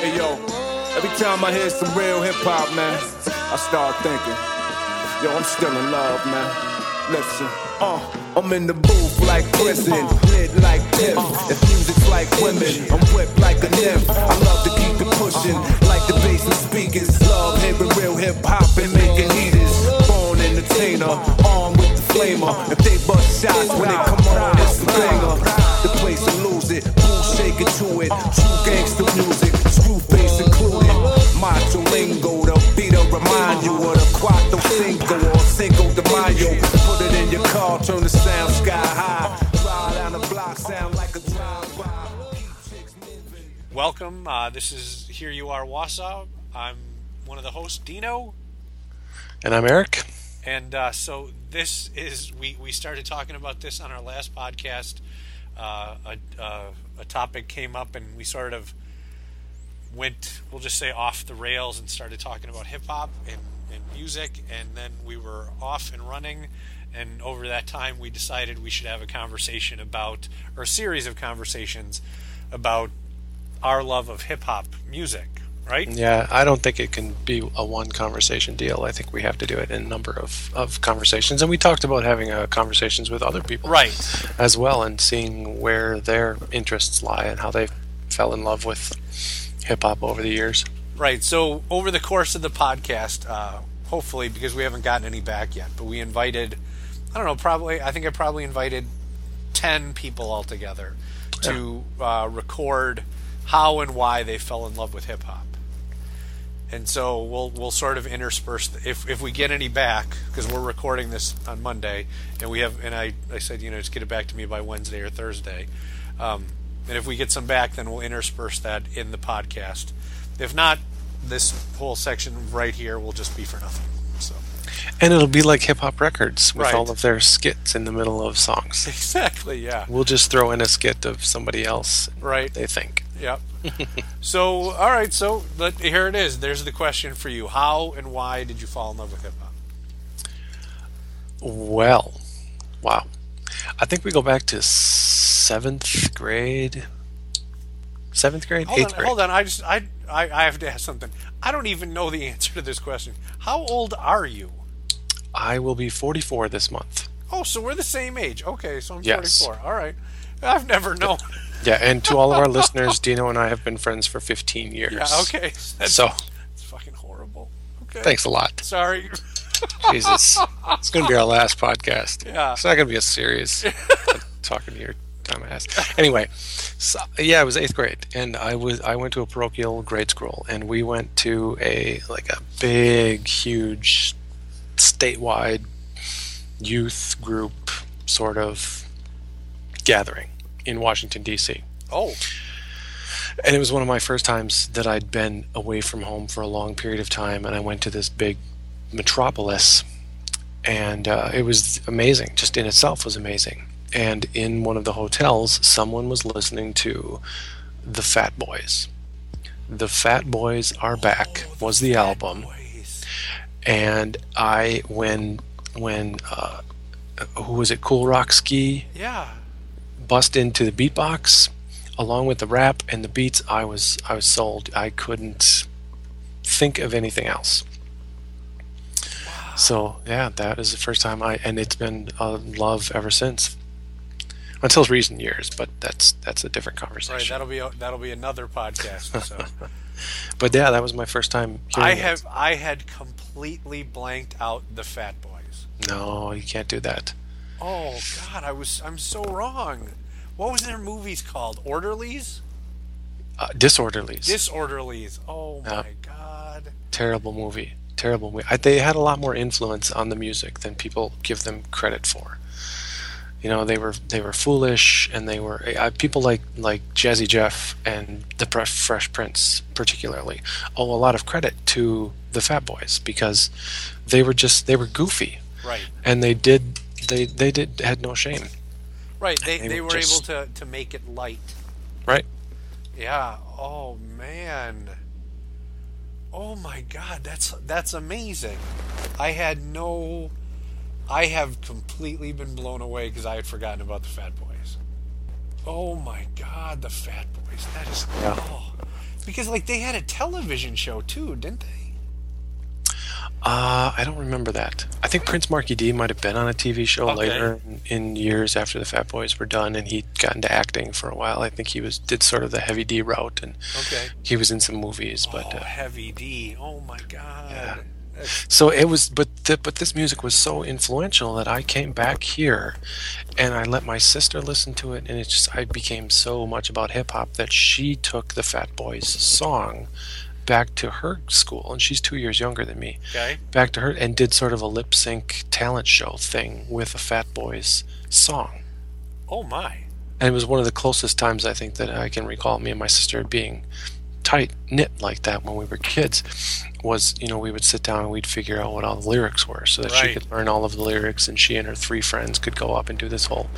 Hey yo, every time I hear some real hip hop, man, I start thinking, yo, I'm still in love, man. Listen, uh, I'm in the booth like prison, lit like Pip. If music's like women, I'm whipped like a nymph. I love to keep it pushing, like the bass and speakers. Love hearing real hip hop and making heaters. Born entertainer, armed with the flamer. If they bust shots when they come on, it's a banger. Shaking to it. True gangster music, screw bass included. Macho lingo, the beat will remind you of the Cuatro Cinco or Cinco de Mayo. Put it in your car, turn the sound sky high. Ride down the block, sound like a drive-by. Keep chicks moving. Welcome. Uh, this is Here You Are Wausau. I'm one of the hosts, Dino. And I'm Eric. And uh, so this is, we, we started talking about this on our last podcast. Uh, a, uh, a topic came up and we sort of went, we'll just say, off the rails and started talking about hip hop and, and music. And then we were off and running. And over that time, we decided we should have a conversation about, or a series of conversations about our love of hip hop music, right? Yeah, I don't think it can be a one conversation deal. I think we have to do it in a number of, of conversations. And we talked about having uh, conversations with other people Right. as well and seeing where their interests lie and how they fell in love with hip hop over the years. Right. So over the course of the podcast, uh, hopefully, because we haven't gotten any back yet, but we invited, I don't know, probably, I think I probably invited 10 people altogether to uh, record how and why they fell in love with hip hop. And so we'll we'll sort of intersperse the, if if we get any back because we're recording this on Monday and we have and I, I said you know just get it back to me by Wednesday or Thursday, um, and if we get some back then we'll intersperse that in the podcast. If not, this whole section right here will just be for nothing. So And it'll be like hip hop records with Right. all of their skits in the middle of songs. exactly, yeah, We'll just throw in a skit of somebody else right. they think. Yep. so, all right. So, let, here it is. There's the question for you: How and why did you fall in love with hip hop? Well, wow. I think we go back to seventh grade. Seventh grade, Hold eighth on, grade. hold on. I just, I, I, I have to ask something. I don't even know the answer to this question. How old are you? I will be 44 this month. Oh, so we're the same age. Okay, so I'm Yes. 44. All right. I've never known. Yeah, and to all of our listeners, Dino and I have been friends for 15 years. Yeah. Okay. That's, So, it's fucking horrible. Okay. thanks a lot. Sorry. Jesus. It's going to be our last podcast. Yeah. It's not going to be a series talking to your dumb ass. Anyway, so, yeah, it was eighth grade, and I was I went to a parochial grade school, and we went to a like a big, huge, statewide youth group sort of gathering in Washington D.C. Oh. And it was one of my first times that I'd been away from home for a long period of time, and I went to this big metropolis, and uh, it was amazing. Just in itself was amazing. And in one of the hotels, someone was listening to the Fat Boys. The Fat Boys Are Back was the album, Boys. and I when when uh, who was it? Kool Rock-Ski Yeah. Bust into the beatbox along with the rap and the beats i was i was sold i couldn't think of anything else so yeah that is the first time i and it's been a love ever since until recent years but that's that's a different conversation. Right. That'll be a, that'll be another podcast. So. but yeah that was my first time hearing I have I had completely blanked out the Fat Boys. no you can't do that Oh God, I was I'm so wrong. What was their movies called? Orderlies, uh, disorderlies Disorderlies. Oh my Yeah. God. terrible movie terrible movie I, they had a lot more influence on the music than people give them credit for you know they were they were foolish and they were uh, people like like Jazzy Jeff and the Fresh Prince particularly owe a lot of credit to the Fat Boys because they were just they were goofy Right. and they did they they did had no shame Right. They They they were were able to to make it light. right Yeah. Oh man. Oh my God, that's that's amazing. I had no. I have completely been blown away because I had forgotten about the Fat Boys. Oh my God, the Fat Boys. That is. Yeah. Oh. Because like they had a television show too, didn't they? Uh, I don't remember that. I think Prince Markie Dee might have been on a TV show Okay. later in, in years after the Fat Boys were done, and he got into acting for a while. I think he was did sort of the Heavy D route, and Okay. he was in some movies. But oh, uh, Heavy D. Oh my God. Yeah. So it was, but but this music was so influential that I came back here, and I let my sister listen to it, and it just I became so much about hip hop that she took the Fat Boys song back to her school, and she's two years younger than me. Okay. Back to her and did sort of a lip sync talent show thing with a Fat Boys song. Oh my. And it was one of the closest times I think that I can recall me and my sister being tight knit like that when we were kids was you know we would sit down and we'd figure out what all the lyrics were so that she could learn all of the lyrics and she and her three friends could go up and do this whole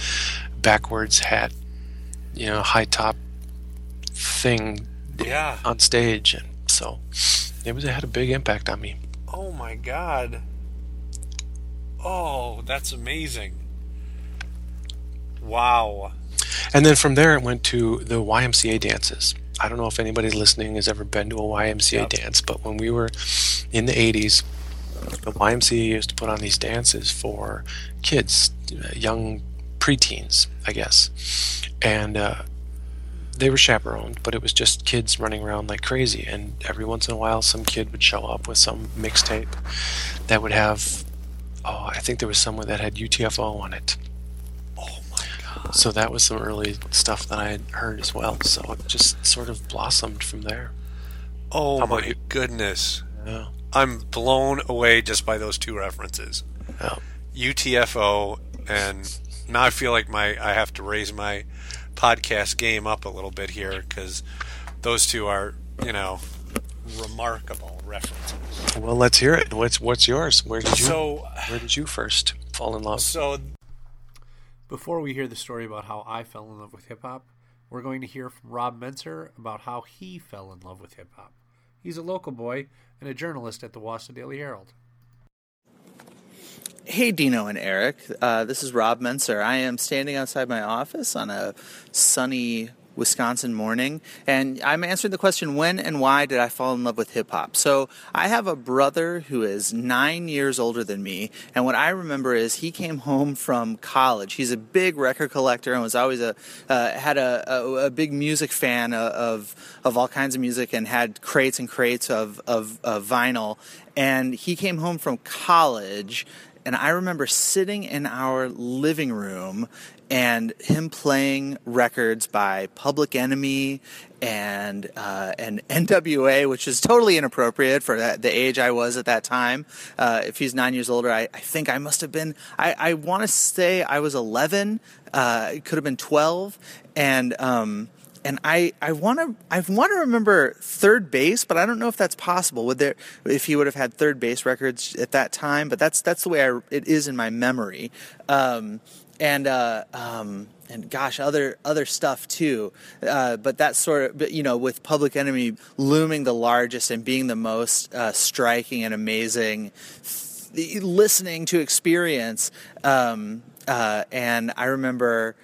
backwards hat you know high top thing Yeah. on stage and so it was it had a big impact on me Oh my God. Oh, that's amazing. Wow. And then from there, it went to the YMCA dances. I don't know if anybody listening has ever been to a YMCA Yep. dance, but when we were in the 80s, the YMCA used to put on these dances for kids, uh, young preteens, I guess. And uh, they were chaperoned, but it was just kids running around like crazy. And every once in a while, some kid would show up with some mixtape that would have, oh, I think there was someone that had UTFO on it. Oh my God. So that was some early stuff that I had heard as well. So it just sort of blossomed from there. Oh How my goodness. Yeah. I'm blown away just by those two references. Yeah. UTFO and now I feel like my I have to raise my podcast game up a little bit here because those two are you know remarkable references. Well, let's hear it. What's what's yours? Where did you So Where did you first fall in love? so before we hear the story about how I fell in love with hip hop, we're going to hear from Rob Mentzer about how he fell in love with hip hop. He's a local boy and a journalist at the Wausau Daily Herald. Hey, Dino and Eric. Uh, this is Rob Mentzer. I am standing outside my office on a sunny Wisconsin morning, and I'm answering the question when and why did I fall in love with hip hop? So, I have a brother who is nine years older than me, and what I remember is he came home from college. He's a big record collector and was always a uh, had a, a, a big music fan of of all kinds of music and had crates and crates of, of, of vinyl. And he came home from college and I remember sitting in our living room and him playing records by Public Enemy and uh, and NWA, which is totally inappropriate for that, the age I was at that time. Uh, if he's nine years older, I, I think I must have been. I, I want to say I was 11. Uh, it could have been 12, and. Um, and I, I want to I want to remember 3rd Bass, but I don't know if that's possible. Would there if he would have had 3rd Bass records at that time? But that's that's the way I, it is in my memory. Um, and uh, um, and gosh, other other stuff too. Uh, but that sort of but, you know with Public Enemy looming the largest and being the most uh, striking and amazing the listening to experience um, uh, and i remember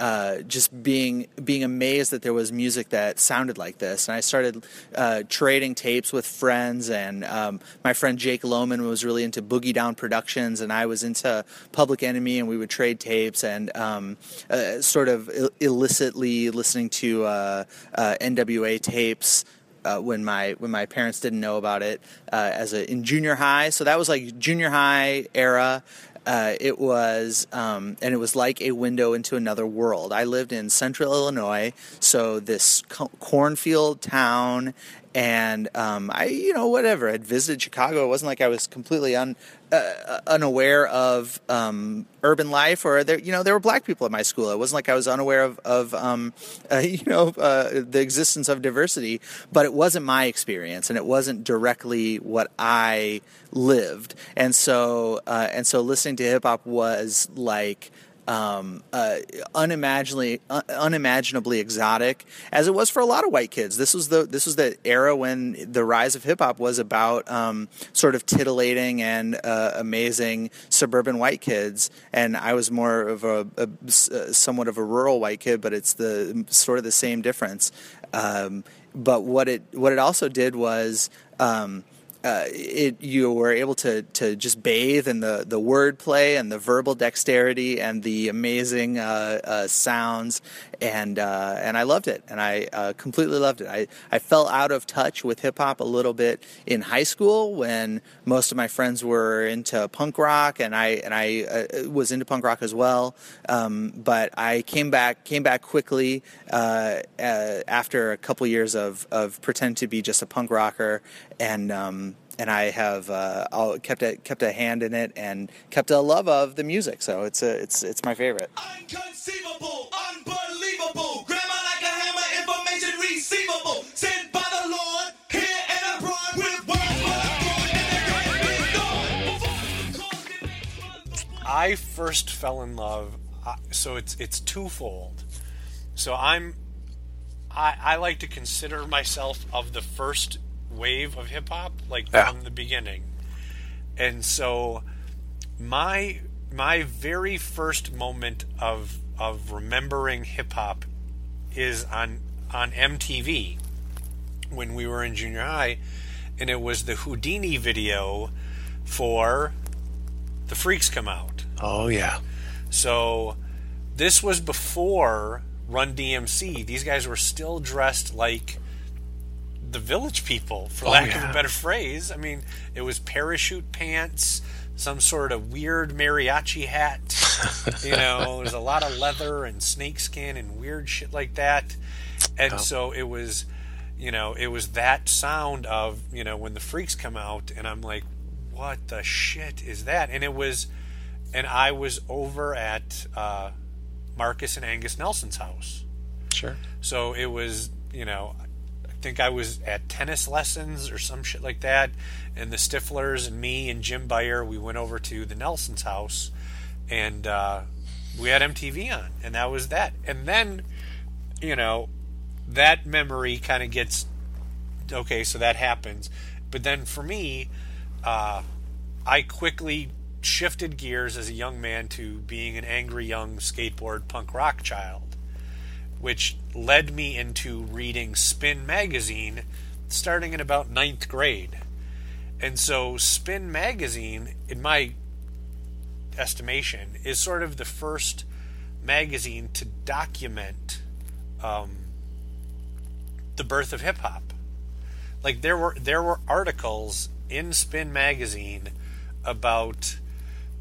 uh, just being being amazed that there was music that sounded like this, and I started uh, trading tapes with friends. And um, my friend Jake Lohman was really into Boogie Down Productions, and I was into Public Enemy, and we would trade tapes and um, uh, sort of Ill- illicitly listening to uh, uh, NWA tapes uh, when my when my parents didn't know about it uh, as a in junior high. So that was like junior high era. Uh, it was um, and it was like a window into another world. I lived in central Illinois, so this co- cornfield town, and um, I you know whatever. I'd visited Chicago. It wasn't like I was completely un, uh, unaware of um, urban life or there you know there were black people at my school. It wasn't like I was unaware of of um, uh, you know uh, the existence of diversity, but it wasn't my experience and it wasn't directly what I lived. And so uh, and so listening to hip hop was like um, uh, unimaginably un- unimaginably exotic as it was for a lot of white kids. This was the this was the era when the rise of hip hop was about um, sort of titillating and uh, amazing suburban white kids, and I was more of a uh, somewhat of a rural white kid, but it's the sort of the same difference. Um, but what it what it also did was. Um, uh, it you were able to to just bathe in the the wordplay and the verbal dexterity and the amazing uh, uh, sounds and uh, and I loved it and I uh, completely loved it. I I fell out of touch with hip hop a little bit in high school when most of my friends were into punk rock and I and I uh, was into punk rock as well. Um, but I came back came back quickly after a couple years of of pretending to be just a punk rocker and um, and I have uh, kept a kept a hand in it and kept a love of the music. So it's a, it's it's my favorite. Unconceivable, unbelievable, grammar like a hammer, information receivable, sent by the Lord here and abroad with words I first fell in love, uh, so it's it's twofold. So I'm I, I like to consider myself of the first wave of hip hop, like yeah. from the beginning. And so my my very first moment of of remembering hip hop is on on MTV when we were in junior high and it was the Whodini video for The Freaks Come Out. Oh yeah. So this was before Run DMC. These guys were still dressed like the village people, for oh, lack yeah. of a better phrase. I mean, it was parachute pants, some sort of weird mariachi hat. you know, there's a lot of leather and snakeskin and weird shit like that. And oh. so it was, you know, it was that sound of, you know, when the freaks come out, and I'm like, what the shit is that? And it was, and I was over at uh, Marcus and Angus Nelson's house. Sure. So it was, you know, think I was at tennis lessons or some shit like that. And the Stiflers and me and Jim Byer, we went over to the Nelson's house and uh, we had MTV on, and that was that. And then, you know, that memory kind of gets okay, so that happens. But then for me, uh, I quickly shifted gears as a young man to being an angry young skateboard punk rock child which led me into reading Spin magazine starting in about ninth grade. And so, Spin magazine, in my estimation, is sort of the first magazine to document um, the birth of hip hop. Like there were there were articles in Spin magazine about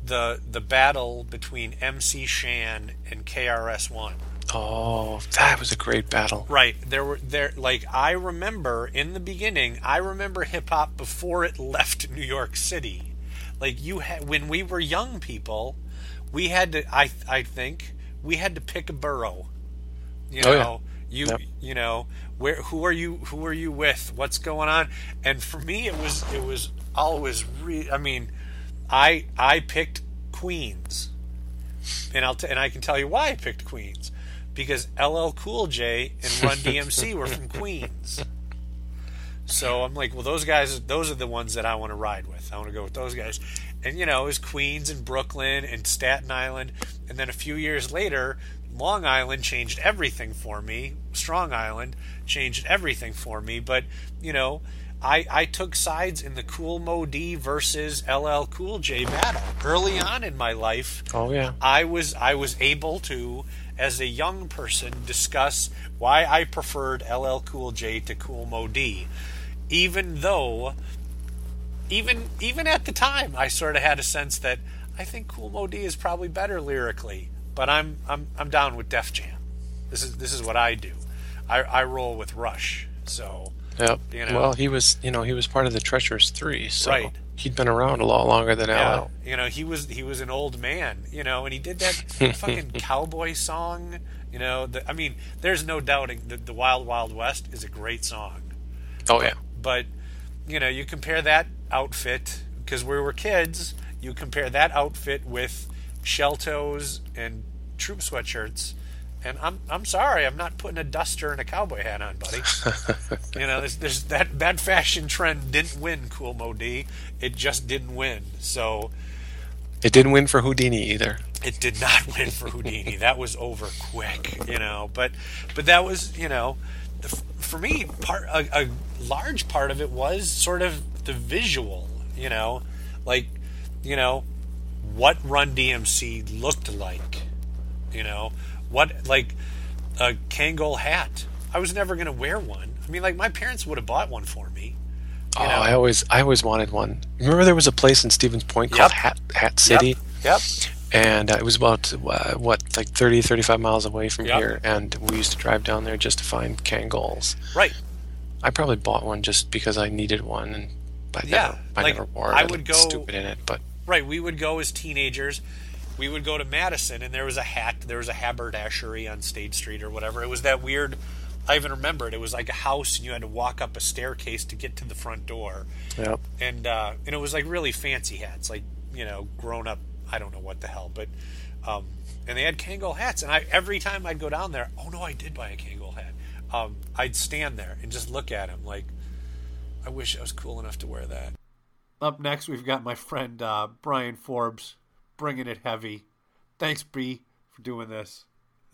the the battle between MC Shan and KRS One Oh, that was a great battle. Right. There were there like I remember in the beginning, I remember hip hop before it left New York City. Like you had when we were young people, we had to I I think we had to pick a borough. You know, oh, yeah. you yep. you know, where who are you who are you with? What's going on? And for me it was it was always re- I mean, I I picked Queens. And I'll t- and I can tell you why I picked Queens because LL Cool J and Run DMC were from Queens. So I'm like, well, those guys, those are the ones that I want to ride with. I want to go with those guys. And, you know, it was Queens and Brooklyn and Staten Island. And then a few years later, Long Island changed everything for me. Strong Island changed everything for me. But, you know, I, I took sides in the Cool Moe Dee versus LL Cool J battle early on in my life. Oh yeah, I was I was able to as a young person discuss why I preferred LL Cool J to Cool Moe Dee, even though, even even at the time, I sort of had a sense that I think Cool Moe Dee is probably better lyrically, but I'm I'm I'm down with Def Jam. This is this is what I do. I, I roll with Rush, so. Yep. You know, well, he was, you know, he was part of the Treacherous Three, so right he'd been around a lot longer than yeah, LL. You know, he was he was an old man. You know, and he did that fucking cowboy song. You know, the, I mean, there's no doubting that the Wild Wild West is a great song. Oh yeah. But you know, you compare that outfit because we were kids. You compare that outfit with shell toes and troop sweatshirts and I'm I'm sorry, I'm not putting a duster and a cowboy hat on, buddy. you know, there's, there's that that fashion trend didn't win Cool Moe Dee. It just didn't win. So it didn't win for Whodini either. It did not win for Whodini. that was over quick, you know. But but that was you know, for me, part a, a large part of it was sort of the visual. You know, like you know what Run DMC looked like. You know what like a Kangol hat. I was never going to wear one. I mean, like my parents would have bought one for me. Oh, know? I always I always wanted one. Remember there was a place in Stevens Point called yep. Hat Hat City. Yep. yep. And uh, it was about uh, what like 30 35 miles away from yep. here and we used to drive down there just to find Kangols. Right. I probably bought one just because I needed one and I yeah, never, I like, never wore it. I would go stupid in it, but Right, we would go as teenagers. We would go to Madison and there was a hat, there was a haberdashery on State Street or whatever. It was that weird I even remember it. It was like a house, and you had to walk up a staircase to get to the front door. Yep. And uh, and it was like really fancy hats, like you know, grown up. I don't know what the hell, but um, and they had Kangol hats. And I every time I'd go down there, oh no, I did buy a Kangol hat. Um, I'd stand there and just look at him like, I wish I was cool enough to wear that. Up next, we've got my friend uh, Brian Forbes bringing it heavy. Thanks, B, for doing this.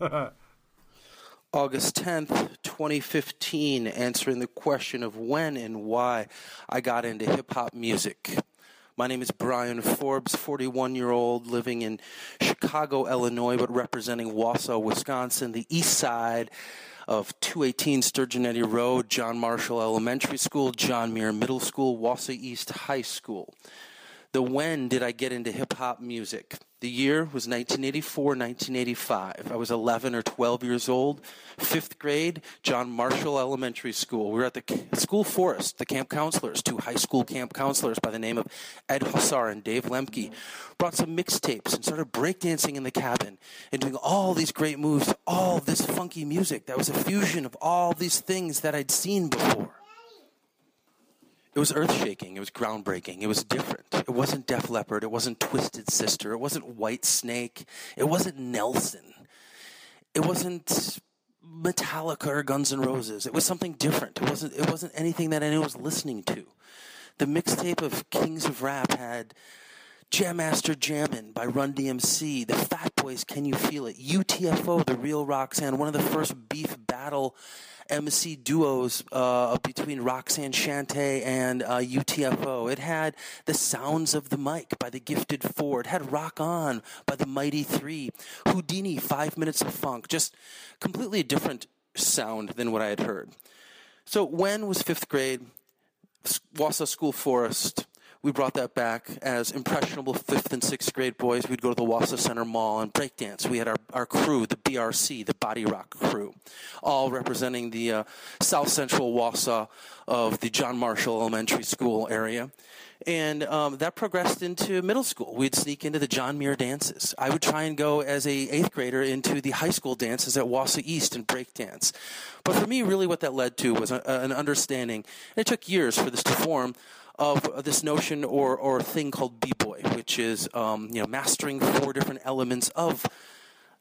August 10th, 2015, answering the question of when and why I got into hip hop music. My name is Brian Forbes, 41 year old, living in Chicago, Illinois, but representing Wausau, Wisconsin, the east side of 218 Sturgeon Road, John Marshall Elementary School, John Muir Middle School, Wausau East High School. The when did I get into hip hop music? The year was 1984, 1985. I was 11 or 12 years old, fifth grade, John Marshall Elementary School. We were at the school forest, the camp counselors, two high school camp counselors by the name of Ed Hussar and Dave Lemke, brought some mixtapes and started breakdancing in the cabin and doing all these great moves, all this funky music that was a fusion of all these things that I'd seen before. It was earth shaking. It was groundbreaking. It was different. It wasn't Def Leppard. It wasn't Twisted Sister. It wasn't Whitesnake. It wasn't Nelson. It wasn't Metallica or Guns N' Roses. It was something different. It wasn't. It wasn't anything that anyone was listening to. The mixtape of Kings of Rap had Jam Master Jammin' by Run DMC, the Fat Boys, Can You Feel It? UTFO, The Real Roxanne, one of the first beef battle MC duos uh, between Roxanne Shante and uh, UTFO. It had The Sounds of the Mic by The Gifted Four. It had Rock On by The Mighty Three. Whodini, Five Minutes of Funk. Just completely a different sound than what I had heard. So when was fifth grade? Wausau School Forest we brought that back as impressionable fifth and sixth grade boys. We'd go to the Wausau Center Mall and breakdance. We had our, our crew, the BRC, the Body Rock crew, all representing the uh, South Central Wausau of the John Marshall Elementary School area. And um, that progressed into middle school. We'd sneak into the John Muir dances. I would try and go as a eighth grader into the high school dances at Wausau East and break dance. But for me, really, what that led to was a, an understanding. And it took years for this to form of this notion or, or thing called b-boy, which is um, you know mastering four different elements of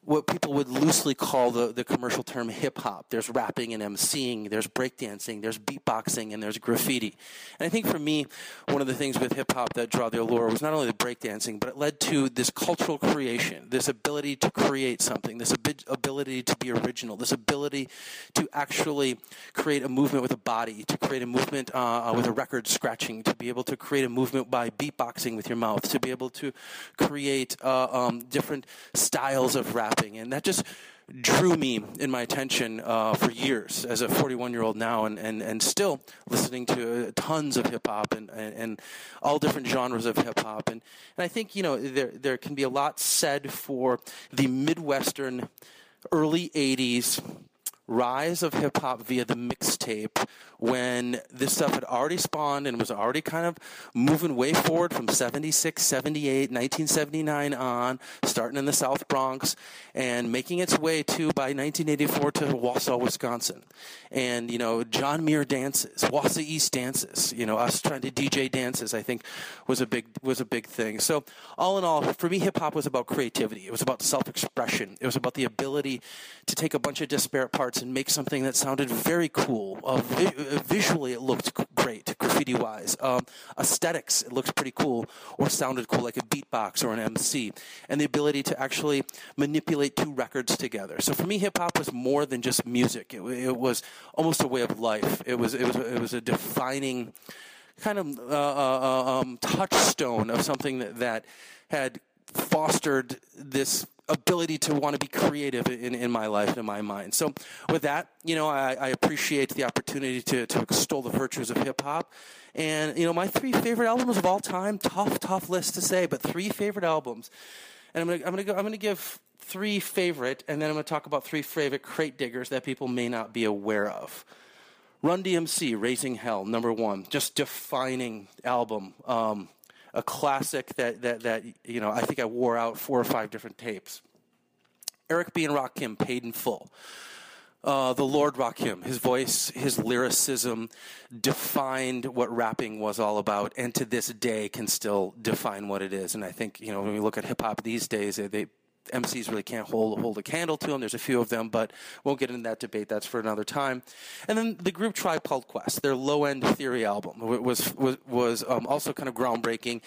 what people would loosely call the, the commercial term hip hop. There's rapping and emceeing, there's breakdancing, there's beatboxing, and there's graffiti. And I think for me, one of the things with hip hop that draw the allure was not only the breakdancing, but it led to this cultural creation, this ability to create something, this ability to be original, this ability to actually create a movement with a body, to create a movement uh with a record scratching, to be able to create a movement by beatboxing with your mouth, to be able to create uh, um, different styles of rap and that just drew me in my attention uh, for years as a 41 year old now, and, and, and still listening to uh, tons of hip hop and, and, and, all different genres of hip hop. And, and I think, you know, there, there can be a lot said for the Midwestern early 80s rise of hip hop via the mixtape when this stuff had already spawned and was already kind of moving way forward from 76, 78, 1979 on, starting in the South Bronx and making its way to by 1984 to Wausau, Wisconsin. And, you know, John Muir dances, Wausau East dances, you know, us trying to DJ dances, I think was a big, was a big thing. So all in all, for me, hip hop was about creativity. It was about self-expression. It was about the ability to take a bunch of disparate parts and make something that sounded very cool. Vi- visually, it looked great. graffiti wise. Um, aesthetics, it looked pretty cool or sounded cool like a beatbox or an MC. And the ability to actually manipulate two records together. So for me, hip hop was more than just music. It, it, was almost a way of life. It was, it was, it was a defining kind of uh, uh, uh um, touchstone of something that, that had fostered this ability to want to be creative in, in my life and in my mind. So, with that, you know, I, I appreciate the opportunity to, to extol the virtues of hip hop. And, you know, my three favorite albums of all time, tough, tough list to say, but three favorite albums. And I'm to I'm gonna go, I'm gonna give three favorite, and then I'm to talk about three favorite crate diggers that people may not be aware of. Run DMC, Raising Hell, number one, just defining album. Um, a classic that, that, that you know I think I wore out four or five different tapes. Eric B. and Rakim paid in full. Uh, the Lord Rakim, his voice, his lyricism defined what rapping was all about, and to this day can still define what it is. And I think you know when we look at hip hop these days, they MCs really can't hold hold a candle to them. There's a few of them, but won't get into that debate. That's for another time. And then the group Called Quest, their Low End Theory album was was was um, also kind of groundbreaking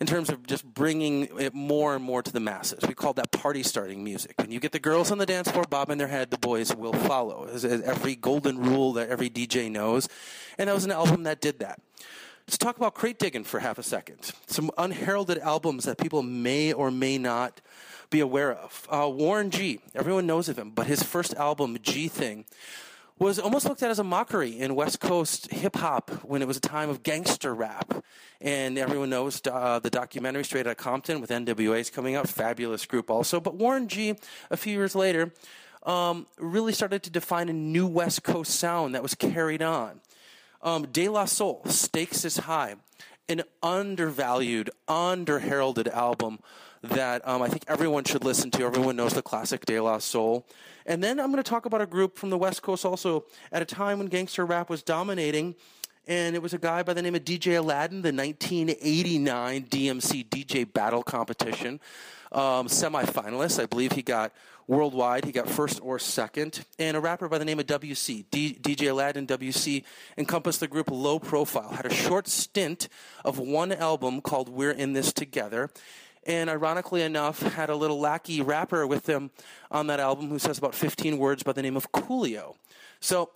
in terms of just bringing it more and more to the masses. We called that party starting music. When you get the girls on the dance floor bobbing their head, the boys will follow. As every golden rule that every DJ knows, and that was an album that did that. Let's talk about crate digging for half a second. Some unheralded albums that people may or may not be aware of. Uh, Warren G, everyone knows of him, but his first album, G Thing, was almost looked at as a mockery in West Coast hip hop when it was a time of gangster rap. And everyone knows uh, the documentary Straight Outta Compton with NWA's coming out, fabulous group also. But Warren G, a few years later, um, really started to define a new West Coast sound that was carried on. Um, De La Soul, Stakes is High, an undervalued, under-heralded album that um, I think everyone should listen to. Everyone knows the classic De La Soul. And then I'm going to talk about a group from the West Coast also at a time when gangster rap was dominating. And it was a guy by the name of DJ Aladdin, the 1989 DMC DJ Battle Competition um, semifinalist. I believe he got worldwide. He got first or second. And a rapper by the name of WC. D- DJ Aladdin WC encompassed the group Low Profile. Had a short stint of one album called We're in This Together and ironically enough, had a little lackey rapper with them on that album who says about 15 words by the name of Coolio. So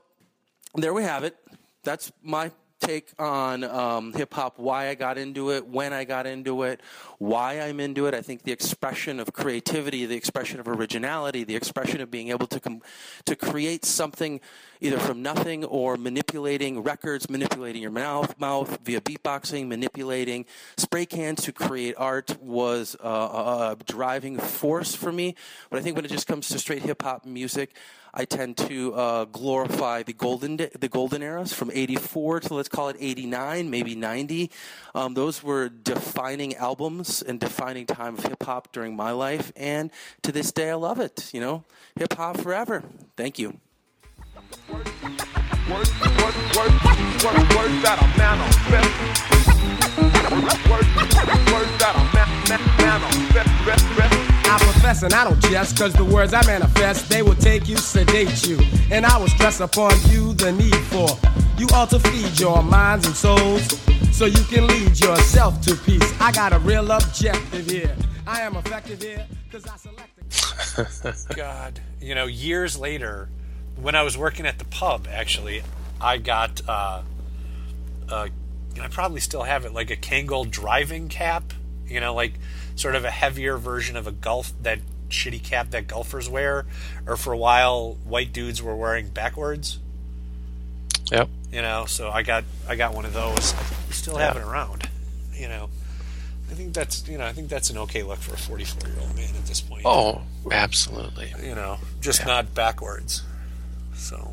there we have it. That's my take on um, hip hop, why I got into it, when I got into it, why I'm into it. I think the expression of creativity, the expression of originality, the expression of being able to com- to create something either from nothing or manipulating records, manipulating your mouth, mouth via beatboxing, manipulating spray cans to create art was uh, a, a driving force for me. But I think when it just comes to straight hip hop music, I tend to uh, glorify the golden the golden eras from '84 to let's call it '89, maybe '90. Um, those were defining albums and defining time of hip hop during my life, and to this day, I love it. You know, hip hop forever. Thank you. Word, word, word, that a man I profess and I don't jest, cause the words I manifest, they will take you, sedate you. And I will stress upon you the need for you all to feed your minds and souls so you can lead yourself to peace. I got a real objective here. I am effective here because I selected. God, you know, years later, when I was working at the pub, actually, I got, uh, uh, I probably still have it, like a Kangol driving cap, you know, like sort of a heavier version of a golf that shitty cap that golfers wear, or for a while white dudes were wearing backwards. Yep. You know, so I got I got one of those. Still have it around. You know, I think that's you know I think that's an okay look for a 44 year old man at this point. Oh, absolutely. You know, just yeah. not backwards. So.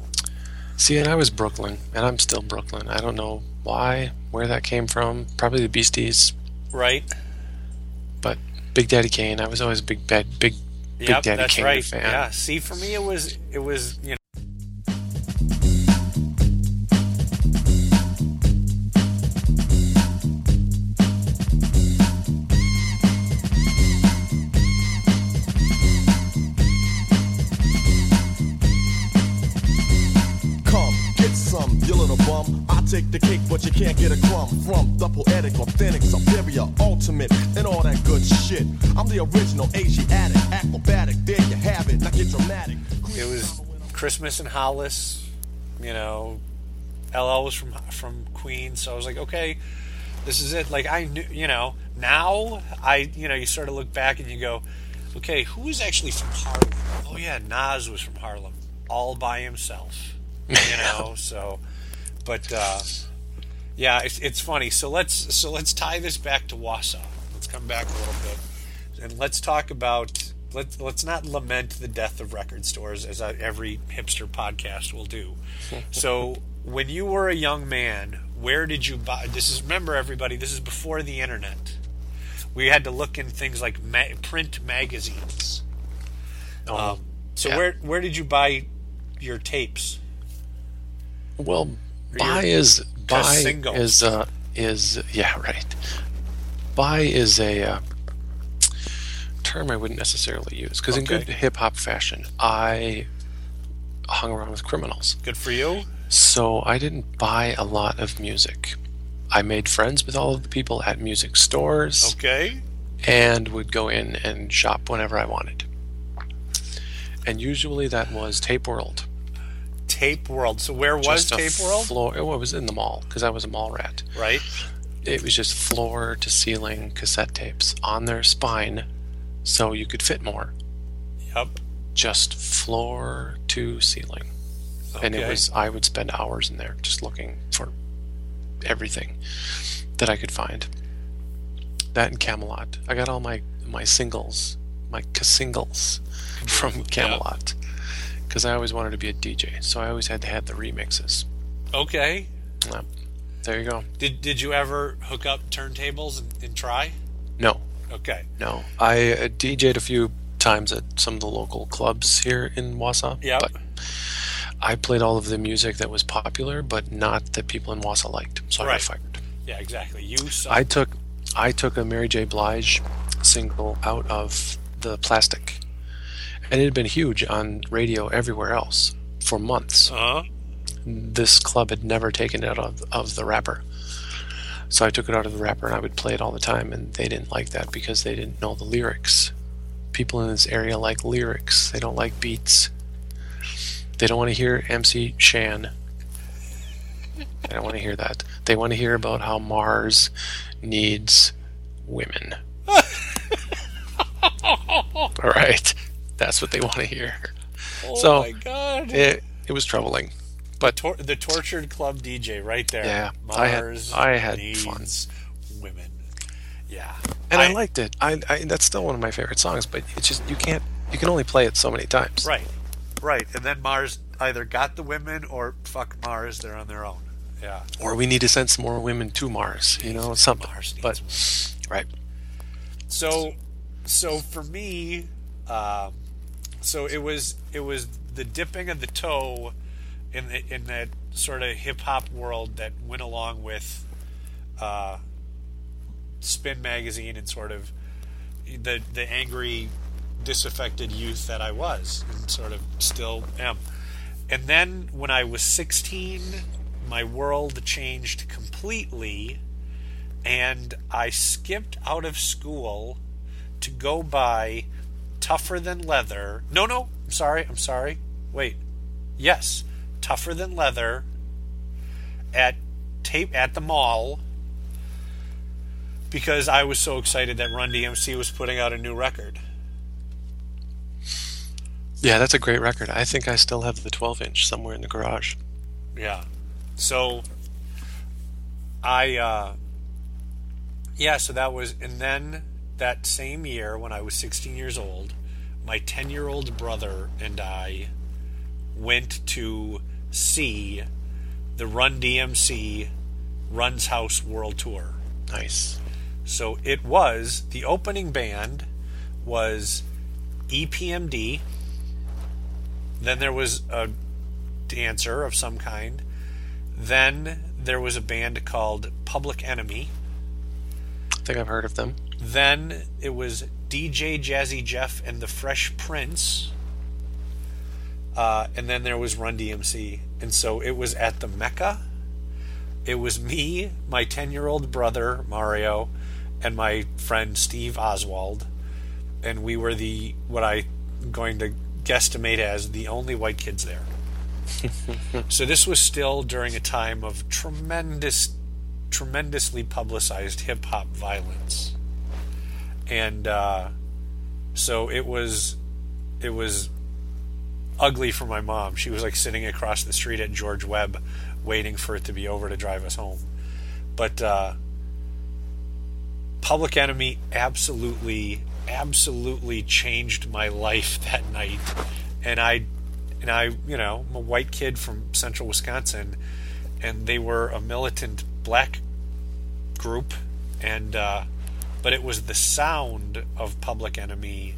See, and I was Brooklyn, and I'm still Brooklyn. I don't know why, where that came from. Probably the Beasties. Right. But Big Daddy Kane, I was always a big bad big Big yep, Daddy that's Kane right. fan. Yeah. See, for me, it was it was you know. Come get some deal in bum. I'll take the cake, but you can't get a crumb from the poetic, authentic, superior, ultimate, and all that good shit. I'm the original Asiatic, acrobatic. There you have it. Now get dramatic. It was Christmas in Hollis. You know, LL was from from Queens, so I was like, okay, this is it. Like I knew, you know, now I, you know, you sort of look back and you go, okay, who is actually from Harlem? Oh yeah, Nas was from Harlem, all by himself. You know, so, but uh, yeah, it's, it's funny. So let's so let's tie this back to Wausau. Let's come back a little bit, and let's talk about let's let's not lament the death of record stores as I, every hipster podcast will do. so when you were a young man, where did you buy? This is remember everybody. This is before the internet. We had to look in things like ma- print magazines. Oh, Um, so yeah. where where did you buy your tapes? Well, Or buy is buy single. is uh, is yeah right. Buy is a uh, term I wouldn't necessarily use because in good hip hop fashion, I hung around with criminals, Good for you. so I didn't buy a lot of music. I made friends with all of the people at music stores Okay. and would go in and shop whenever I wanted. And usually that was Tape World. Tape World. So where was Just a Tape World? Floor, oh, it was in the mall because I was a mall rat. right. it was just floor to ceiling cassette tapes on their spine so you could fit more Yep. just floor to ceiling Okay. and it was i would spend hours in there just looking for everything that i could find that and camelot i got all my my singles my singles mm-hmm. from camelot because i always wanted to be a dj so i always had to have the remixes Okay. Yep. there you go Did Did you ever hook up turntables and, and try? no Okay. No, I uh, DJ'd a few times at some of the local clubs here in Wausau. Yeah. But I played all of the music that was popular, but not that people in Wausau liked. So I Right. got fired. Yeah. Exactly. You. Saw, I took I took a Mary J. Blige single out of the plastic, and it had been huge on radio everywhere else for months. Uh huh. This club had never taken it out of, of the wrapper. So I took it out of the wrapper and I would play it all the time, and they didn't like that because they didn't know the lyrics. People in this area like lyrics, they don't like beats. They don't want to hear MC Shan. They don't want to hear that. They want to hear about how Mars needs women. all right. That's what they want to hear. Oh So, my God. It, it was troubling. But Tor- the tortured club DJ right there. Yeah, I had- Mars I had fun. Women. Yeah. and I, liked it. I, I that's still one of my favorite songs, but it's just you can't you can only play it so many times. Right. Right. And then Mars either got the women or fuck Mars. They're on their own. Yeah. Or we need to send some more women to Mars, you know, something. Mars needs but right. So, so for me, um, so it was it was the dipping of the toe in the, in that sort of hip hop world that went along with uh, Spin magazine and sort of the the angry, disaffected youth that I was and sort of still am. And then when I was 16, my world changed completely and I skipped out of school to go buy Tougher Than Leather. No, no, I'm sorry, I'm sorry. Wait. Yes, Tougher Than Leather at tape at the mall because I was so excited that Run DMC was putting out a new record. Yeah, that's a great record. I think I still have the 12 inch somewhere in the garage. Yeah. So I uh yeah, so that was and then that same year when I was 16 years old, my 10-year-old brother and I went to see the Run DMC Run's House World Tour. Nice. So it was the opening band was EPMD. Then there was a dancer of some kind. Then there was a band called Public Enemy. I think I've heard of them. Then it was DJ Jazzy Jeff and the Fresh Prince. Uh, and then there was Run DMC. And so it was at the Mecca it was me, my 10 year old brother, Mario, and my friend Steve Oswald. And we were the, what I'm going to guesstimate as the only white kids there. so this was still during a time of tremendous, tremendously publicized hip hop violence. And uh, so it was, it was ugly for my mom. She was like sitting across the street at George Webb waiting for it to be over to drive us home. But uh, Public Enemy absolutely, absolutely changed my life that night. And I, and I, you know, I'm a white kid from central Wisconsin, and they were a militant black group, and uh, but it was the sound of Public Enemy,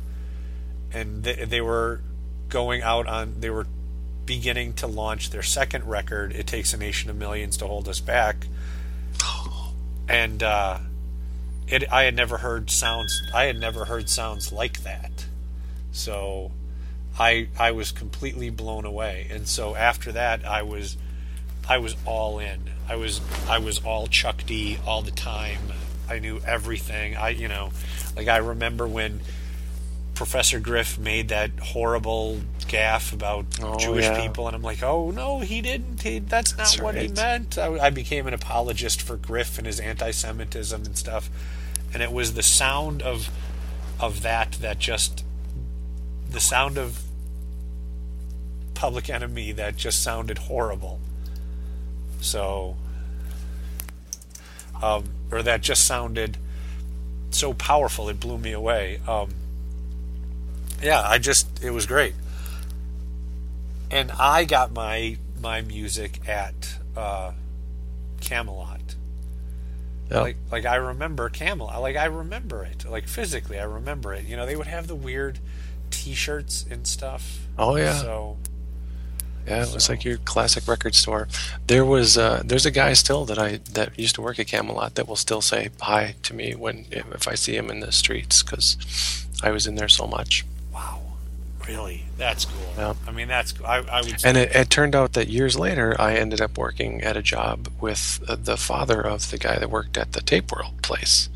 and they, they were going out on, they were beginning to launch their second record, It Takes a Nation of Millions to Hold Us Back. And uh, it, I had never heard sounds, I had never heard sounds like that. So I, I was completely blown away. And so after that, I was, I was all in. I was, I was all Chuck D all the time. I knew everything. I, you know, like I remember when Professor Griff made that horrible gaff about Oh, Jewish yeah. people, and I'm like, oh no, he didn't. He, that's not That's what he meant. I, I became an apologist for Griff and his anti-Semitism and stuff, and it was the sound of of that that just the sound of Public Enemy that just sounded horrible. So, um, or that just sounded so powerful, it blew me away. Um, yeah, I just it was great. And I got my my music at uh, Camelot. Like like I remember Camelot. Like I remember it. Like physically, I remember it. You know, they would have the weird T-shirts and stuff. Oh, yeah. So Yeah, it was like your classic record store. There was uh, there's a guy still that I that used to work at Camelot that will still say hi to me when if I see him in the streets because I was in there so much. Wow, really, that's cool. Yeah. I mean, that's I, I would. And it, it turned out that years later, I ended up working at a job with uh, the father of the guy that worked at the Tape World place.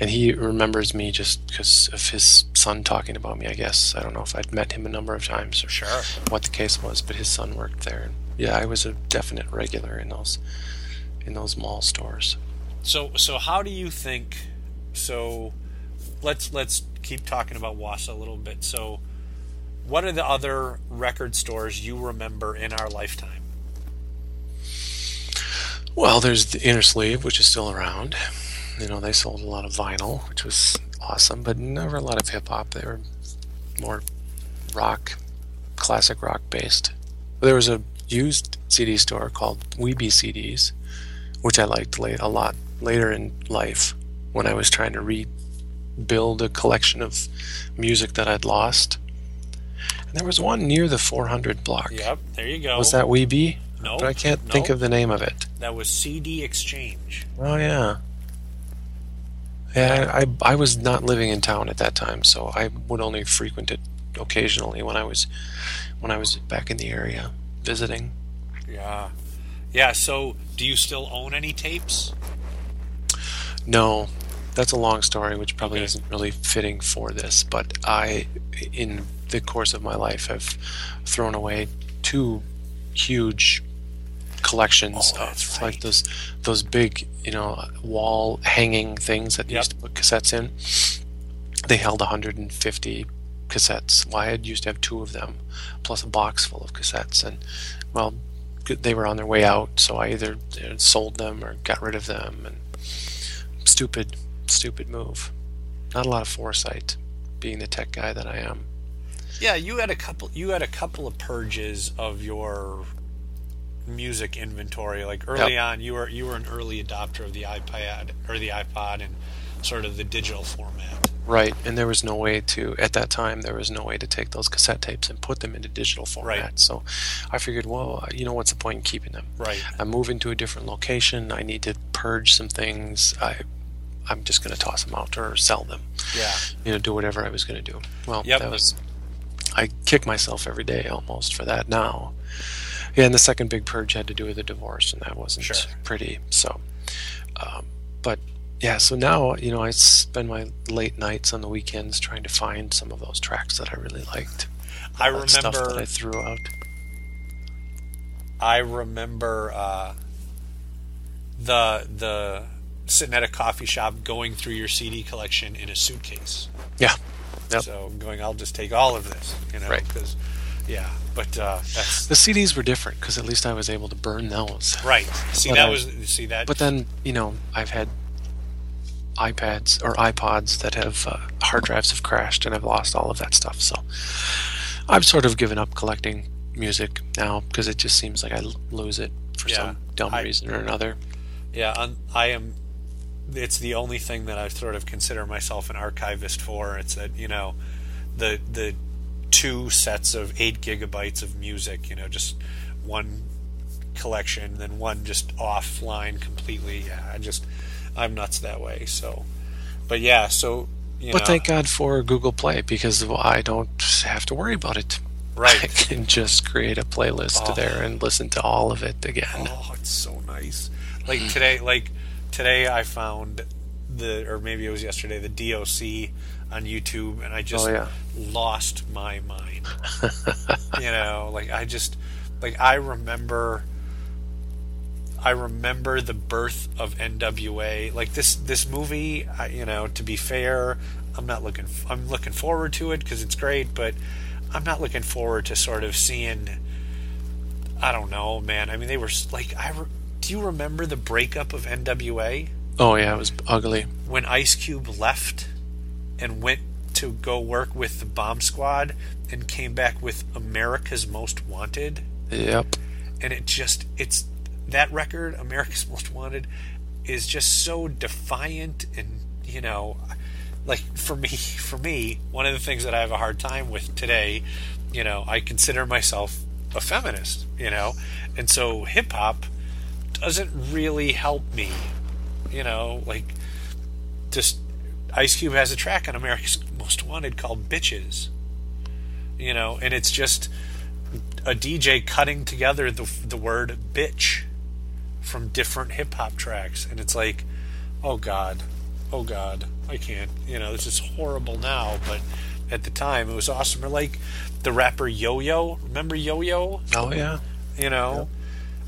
And he remembers me just because of his son talking about me, I guess. I don't know if I'd met him a number of times or Sure. what the case was, but his son worked there. And yeah, I was a definite regular in those in those mall stores. So so how do you think? So let's let's keep talking about Wausau a little bit. So what are the other record stores you remember in our lifetime? Well, there's the Inner Sleeve, which is still around. You know, they sold a lot of vinyl, which was awesome, but never a lot of hip hop. They were more rock, classic rock based. There was a used CD store called Weeby CDs, which I liked late, a lot later in life when I was trying to rebuild a collection of music that I'd lost. And there was one near the 400 block. Yep, there you go. Was that Weeby? No, But I can't think of the name of it. That was CD Exchange. Oh yeah. Yeah, I I was not living in town at that time, so I would only frequent it occasionally when I was when I was back in the area visiting. Yeah. Yeah, so do you still own any tapes? No, that's a long story, which probably Okay. isn't really fitting for this. But I, in the course of my life, have thrown away two huge collections Oh, of right. like those those big, you know, wall hanging things that Yep. used to put cassettes in. They held 150 cassettes. Well, I had used to have two of them, plus a box full of cassettes, and well, they were on their way out, so I either uh, sold them or got rid of them, and stupid, stupid move. Not a lot of foresight, being the tech guy that I am. Yeah, you had a couple you had a couple of purges of your music inventory. Like early Yep. on you were you were an early adopter of the iPad or the iPod and sort of the digital format. Right, and there was no way to at that time there was no way to take those cassette tapes and put them into digital format. Right. So I figured, well, you know what's the point in keeping them? Right. I'm moving to a different location. I need to purge some things. I I'm just going to toss them out or sell them. Yeah. You know, do whatever I was going to do. Well, Yep. that was I kick myself every day almost for that now. Yeah, and the second big purge had to do with the divorce, and that wasn't Sure. pretty. So, um, but yeah, so now you know I spend my late nights on the weekends trying to find some of those tracks that I really liked. I that stuff that remember I threw out. I remember uh, the the sitting at a coffee shop going through your CD collection in a suitcase. Yeah, Yep. So going, I'll just take all of this, you know, Right. because yeah. But uh, that's the CDs were different because at least I was able to burn those. right. See But that I- was see that. But then you know I've had iPads or iPods that have uh, hard drives have crashed and I've lost all of that stuff. So I've sort of given up collecting music now because it just seems like I lose it for Yeah, some dumb I- reason or another. Yeah, un I am. It's the only thing that I sort of consider myself an archivist for. It's that you know, the the two sets of eight gigabytes of music. You know, just one collection, then one just offline completely. Yeah, I just I'm nuts that way. So, but yeah, so you But know, thank God for Google Play because I don't have to worry about it. Right. I can just create a playlist Oh. there and listen to all of it again. Oh, it's so nice. Like today, like today, I found the, or maybe it was yesterday, the DOC on YouTube, and I just Oh, yeah. lost my mind. you know, like I just, like I remember, I remember the birth of NWA. Like this, this movie. I, you know, to be fair, I'm not looking. I'm looking forward to it because it's great, but I'm not looking forward to sort of seeing. I don't know, man. I mean, they were like, I re- do you remember the breakup of NWA Oh yeah, it was ugly. when Ice Cube left and went to go work with the Bomb Squad and came back with America's Most Wanted? Yep. And it just, it's that record, America's Most Wanted, is just so defiant and, you know, like for me, for me, one of the things that I have a hard time with today, you know, I consider myself a feminist, you know, and so hip hop doesn't really help me, you know, like just Ice Cube has a track on America's Most Wanted called Bitches, you know, and it's just a DJ cutting together the the word bitch from different hip hop tracks, and it's like, oh god, oh god, I can't, you know, this is horrible now, but at the time it was awesome. Or like the rapper Yo Yo, remember Yo Yo? Oh yeah. You know,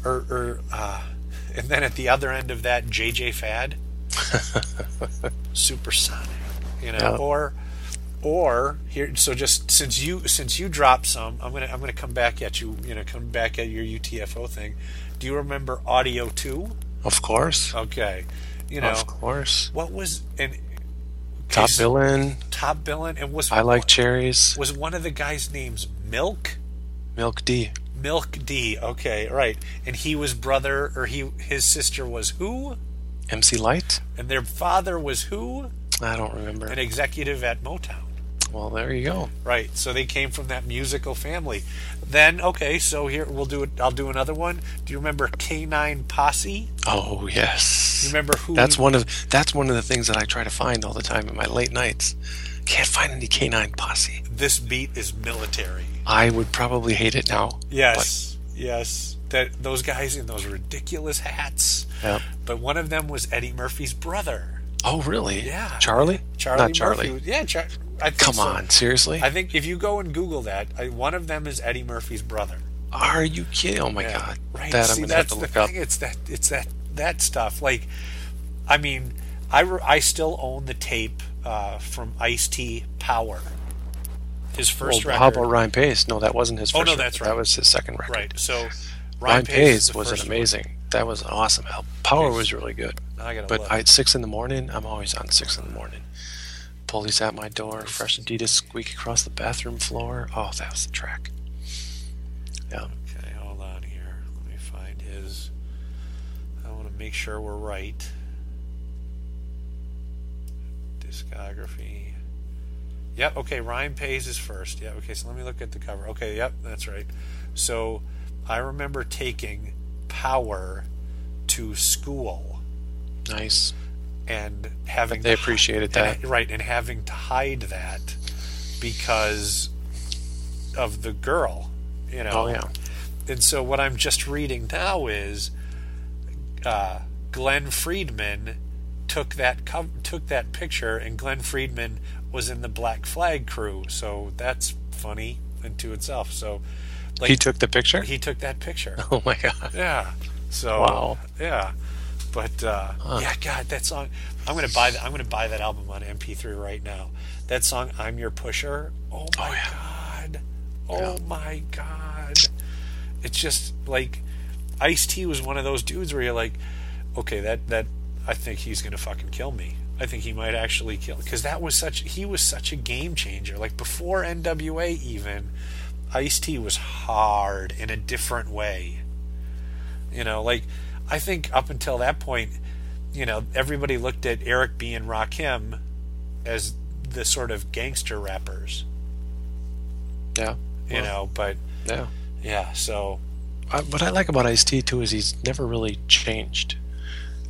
or or uh, and then at the other end of that, JJ Fad, Supersonic, you know, Yeah. or or here. So just since you since you dropped some, I'm gonna I'm gonna come back at you. You know, come back at your UTFO thing. Do you remember Audio Two? Of course. Okay, you know Of course. what was and Top case- Billin. Top billing and was I like cherries. was one of the guys' names Milk. Milk D. Milk D. Okay, right. And he was brother, or he his sister was who, MC Lyte. and their father was who, I don't remember. an executive at Motown. Well, there you go. Right. So they came from that musical family. Then okay, so here we'll do it. I'll do another one. Do you remember K9 Posse? Oh yes. You remember who? That's one of that's one of the things that I try to find all the time in my late nights. Can't find any K9 Posse. This beat is military. I would probably hate it now. Yes. Yes. That those guys in those ridiculous hats. Yep. But one of them was Eddie Murphy's brother. Oh really? Yeah. Charlie? Charlie Not Charlie. Murphy. Yeah, Char- I think Come so. on, seriously? I think if you go and Google that, I, one of them is Eddie Murphy's brother. Are you kidding? Oh my Yeah. god. Right. That I'm See, gonna have that's to the look up. It's that. It's that. That stuff. Like, I mean, I re- I still own the tape uh, from Ice T Power. His first Well, record. how about Rhyme Pays? No, that wasn't his Oh, first. no, record. that's That was his second record. Right. So Ryan, is Pace the was an first one. amazing. That was an awesome album. Power was really good. I But look. I, at six in the morning, I'm always on six in the morning. Police at my door, fresh Adidas squeak across the bathroom floor. Oh, that was the track. Yeah. Okay, hold on here. Let me find his. I want to make sure we're right. Discography. Yep, okay, Rhyme Pays is first. Yeah, okay, so let me look at the cover. Okay, yep, that's right. So I remember taking Power to school Nice. and having They appreciated and- that. right, and having to hide that because of the girl, you know. Oh yeah. and so what I'm just reading now is uh, Glen Friedman took that co- took that picture, and Glen Friedman was in the Black Flag crew. So that's funny into itself. So like he took the picture. he took that picture. oh my god! Yeah. So Wow. yeah. But uh, yeah, God, that song. I'm gonna buy. that I'm gonna buy that album on MP3 right now. That song, "I'm Your Pusher." Oh my God. Oh my God. It's just like Ice T was one of those dudes where you're like, okay, that that I think he's gonna fucking kill me. I think he might actually kill because that was such he was such a game changer. Like before NWA even, Ice T was hard in a different way. You know, like I think up until that point, you know, everybody looked at Eric B and Rakim as the sort of gangster rappers. Yeah. You know, but Yeah. yeah, so I, what I like about Ice T too is he's never really changed.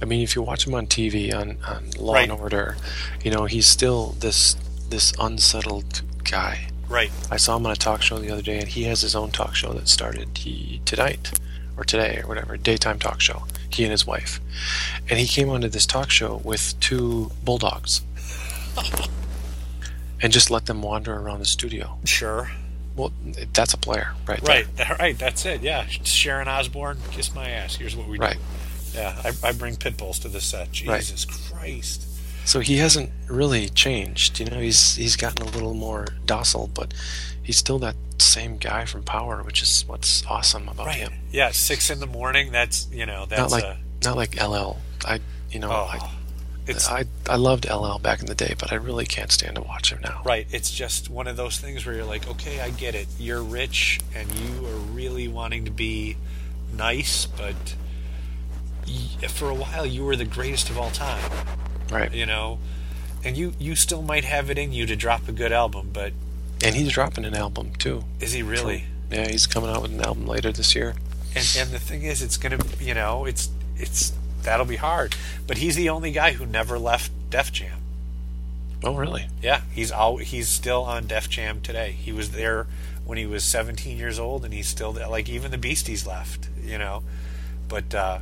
I mean, if you watch him on TV on, on Law Right. and Order, you know he's still this this unsettled guy. right, I saw him on a talk show the other day, and he has his own talk show that started he tonight or today or whatever daytime talk show. He and his wife, and he came onto this talk show with two bulldogs, and just let them wander around the studio. sure. Well, that's a player, right? there. Right, right, that's it. Yeah, Sharon Osbourne, kiss my ass. Here's what we do. Right. Yeah, I, I bring pit bulls to the set. Right. Jesus Christ. So he hasn't really changed. You know, he's he's gotten a little more docile, but he's still that same guy from Power, which is what's awesome about Right. him. Yeah, six in the morning. That's you know that's not like uh, not like LL. I you know oh, I, it's I I loved LL back in the day, but I really can't stand to watch him now. right. It's just one of those things where you're like, okay, I get it. You're rich and you are really wanting to be nice, but for a while you were the greatest of all time. Right. You know, and you you still might have it in you to drop a good album, but And he's dropping an album too. is he really? Yeah, he's coming out with an album later this year. and and the thing is it's gonna you know it's it's that'll be hard but he's the only guy who never left def jam Oh, really? yeah he's all he's still on def jam today he was there when he was 17 years old and he's still there like even the beasties left you know but uh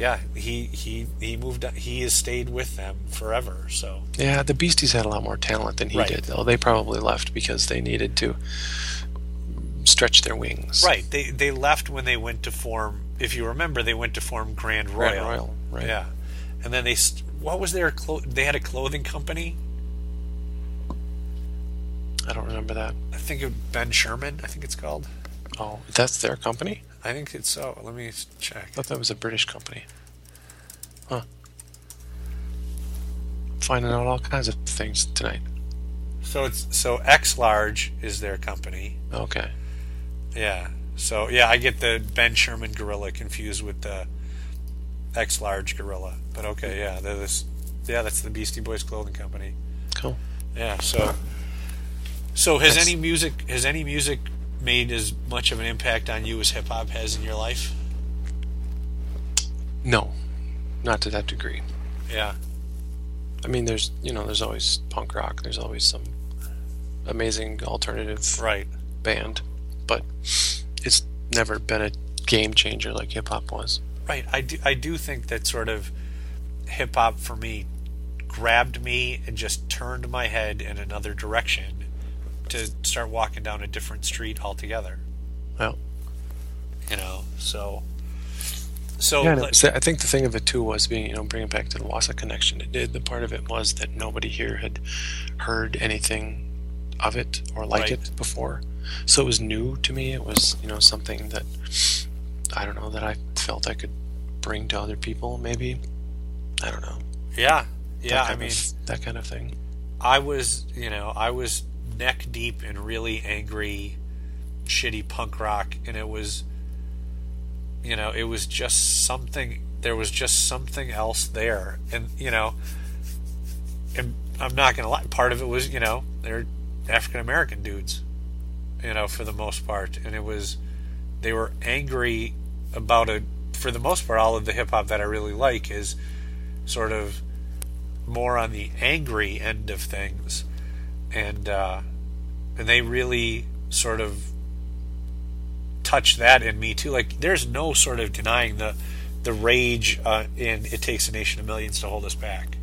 yeah he he he moved on he has stayed with them forever so Yeah, the Beasties had a lot more talent than he Right. did, though. They probably left because they needed to stretch their wings. right they they left when they went to form if you remember they went to form grand royal, Grand Royal, right. yeah and then they what was their clo- they had a clothing company I don't remember that. I think of Ben Sherman. I think it's called. Oh, that's their company? I think it's so. Let me check. I thought that was a British company. Huh. Finding out all kinds of things tonight. So it's so X Large is their company. Okay. Yeah. So yeah, I get the Ben Sherman gorilla confused with the X Large gorilla. But okay, yeah, they're this. Yeah, that's the Beastie Boys clothing company. Cool. Yeah. So. So has That's- any music has any music made as much of an impact on you as hip hop has in your life? No, not to that degree. Yeah. I mean, there's you know, there's always punk rock. There's always some amazing alternative Right. band, but it's never been a game changer like hip hop was. Right. I do, I do think that sort of hip hop for me grabbed me and just turned my head in another direction to start walking down a different street altogether. Well, You know, so so yeah, and it was- I think the thing of it too was being, you know, bringing it back to the Wausau connection. It did. The part of it was that nobody here had heard anything of it or like Right. it before, so it was new to me. It was, you know, something that I don't know that I felt I could bring to other people. Maybe I don't know. yeah, yeah. I mean, of, that kind of thing. I was, you know, I was neck deep in really angry, shitty punk rock, and it was, you know, it was just something. There was just something else there, and you know, and I'm not gonna lie. Part of it was, you know, they're African American dudes, you know, for the most part, and it was, they were angry about it. For the most part, all of the hip hop that I really like is sort of more on the angry end of things, and uh, and they really sort of touch that in me too. Like there's no sort of denying the the rage uh, in "It Takes a Nation of Millions to Hold Us Back."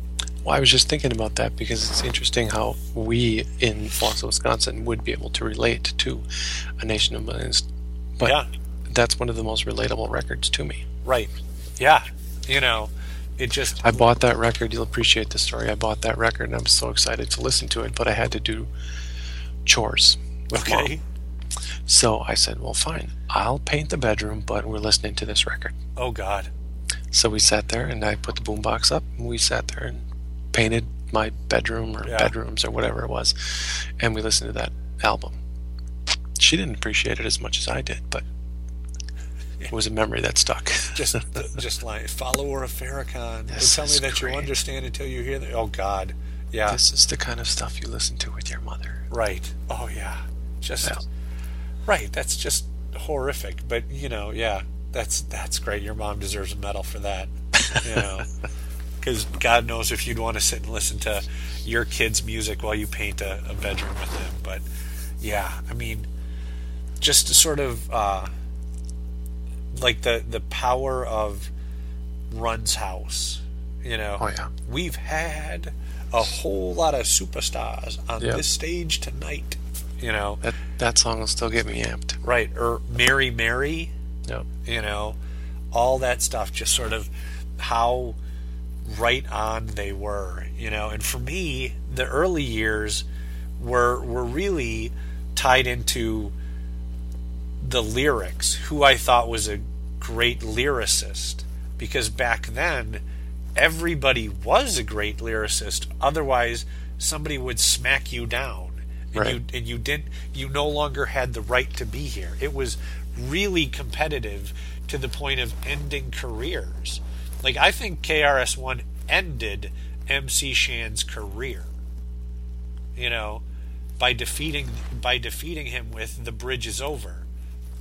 Well, I was just thinking about that because it's interesting how we in Wausau, Wisconsin, would be able to relate to a Nation of Millions, but Yeah. that's one of the most relatable records to me. Right. Yeah. You know, it just I bought that record. You'll appreciate the story. I bought that record and I'm so excited to listen to it, but I had to do chores. With Mom. okay. So I said, well, fine. I'll paint the bedroom, but we're listening to this record. Oh God. So we sat there and I put the boombox up and we sat there and painted my bedroom or Yeah. bedrooms or whatever it was. And we listened to that album. She didn't appreciate it as much as I did, but it was a memory that stuck. Just just like follower of Farrakhan. This tell me that you understand until you hear that. Oh God. Yeah. this is the kind of stuff you listen to with your mother. Right. Oh yeah. Just Yeah. right. That's just horrific. But you know, yeah, that's that's great. Your mom deserves a medal for that. You know, because God knows if you'd want to sit and listen to your kid's music while you paint a, a bedroom with them. But yeah, I mean, just to sort of uh, like the the power of Run's house. You know, Oh, yeah. we've had a whole lot of superstars on Yeah. this stage tonight. You know, That that song will still get me amped. right? Or Mary Mary, Yep. you know, all that stuff. Just sort of how right on they were, you know. And for me, the early years were were really tied into the lyrics. Who I thought was a great lyricist, because back then everybody was a great lyricist. Otherwise, somebody would smack you down, and Right. you and you didn't. You no longer had the right to be here. It was really competitive to the point of ending careers. Like I think KRS One ended MC Shan's career. You know, by defeating by defeating him with the bridge is over.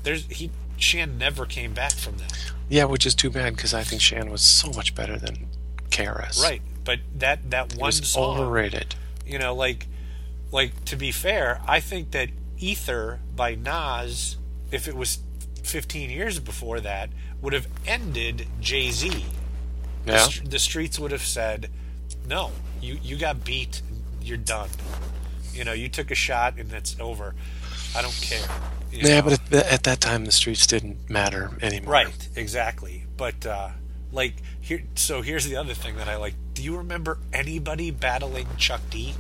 There's he Shan never came back from that. Yeah, which is too bad because I think Shan was so much better than KRS. Right. But that that one was song overrated. you know, like like to be fair, I think that Ether by Nas, if it was 15 years before that, would have ended Jay Z. Yeah. str- the streets would have said, "No, you you got beat. You're done. You know, you took a shot and it's over. I don't care." Yeah, know? but at, at that time the streets didn't matter anymore. Right, exactly. But uh, like here, so here's the other thing that I like. Do you remember anybody battling Chuck D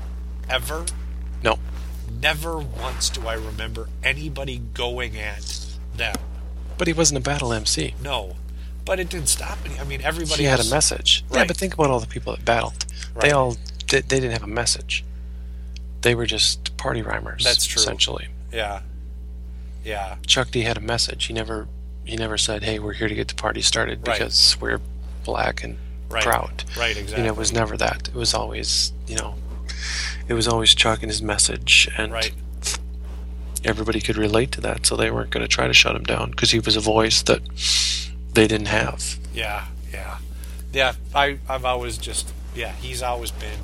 ever? No. Never once do I remember anybody going at them. But he wasn't a battle MC. No, but it didn't stop me. I mean, everybody He had a message. Yeah, but think about all the people that battled. Right. They all they, they didn't have a message. They were just party rhymers. That's true. Essentially, Yeah, yeah, Chuck D had a message. He never he never said, "Hey, we're here to get the party started Right. because we're black and Right. proud." right, Exactly. You know, it was never that. It was always you know, it was always Chuck and his message, and right, everybody could relate to that. So they weren't going to try to shut him down because he was a voice that they didn't have. yeah, yeah, yeah. I I've always just yeah. He's always been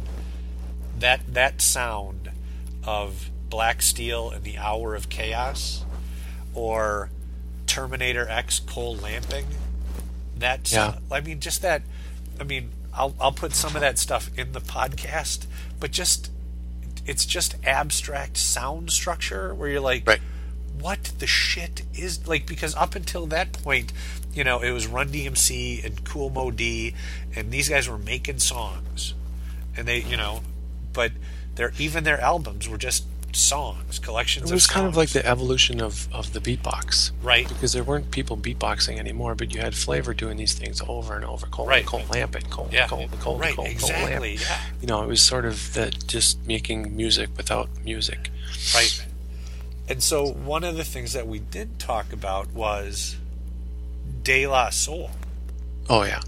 that that sound of Black Steel and the Hour of Chaos, or Terminator X Cold Lamping. That Yeah. I mean, just that. I mean, I'll I'll put some of that stuff in the podcast, but just it's just abstract sound structure where you're like, Right. what the shit is like? Because up until that point, you know, it was Run DMC and Kool Moe Dee, and these guys were making songs, and they, you know, but their even their albums were just songs, collections. It was of kind of like the evolution of, of the beatbox. right, because there weren't people beatboxing anymore, but you had Flavor doing these things over and over. Cole, Right. Cold Lamping, Cole, Yeah. Cole, Cole, Right, Cole, Cole exactly, Lamp. yeah. You know, it was sort of that just making music without music. right. And so one of the things that we did talk about was De La Soul. Oh yeah,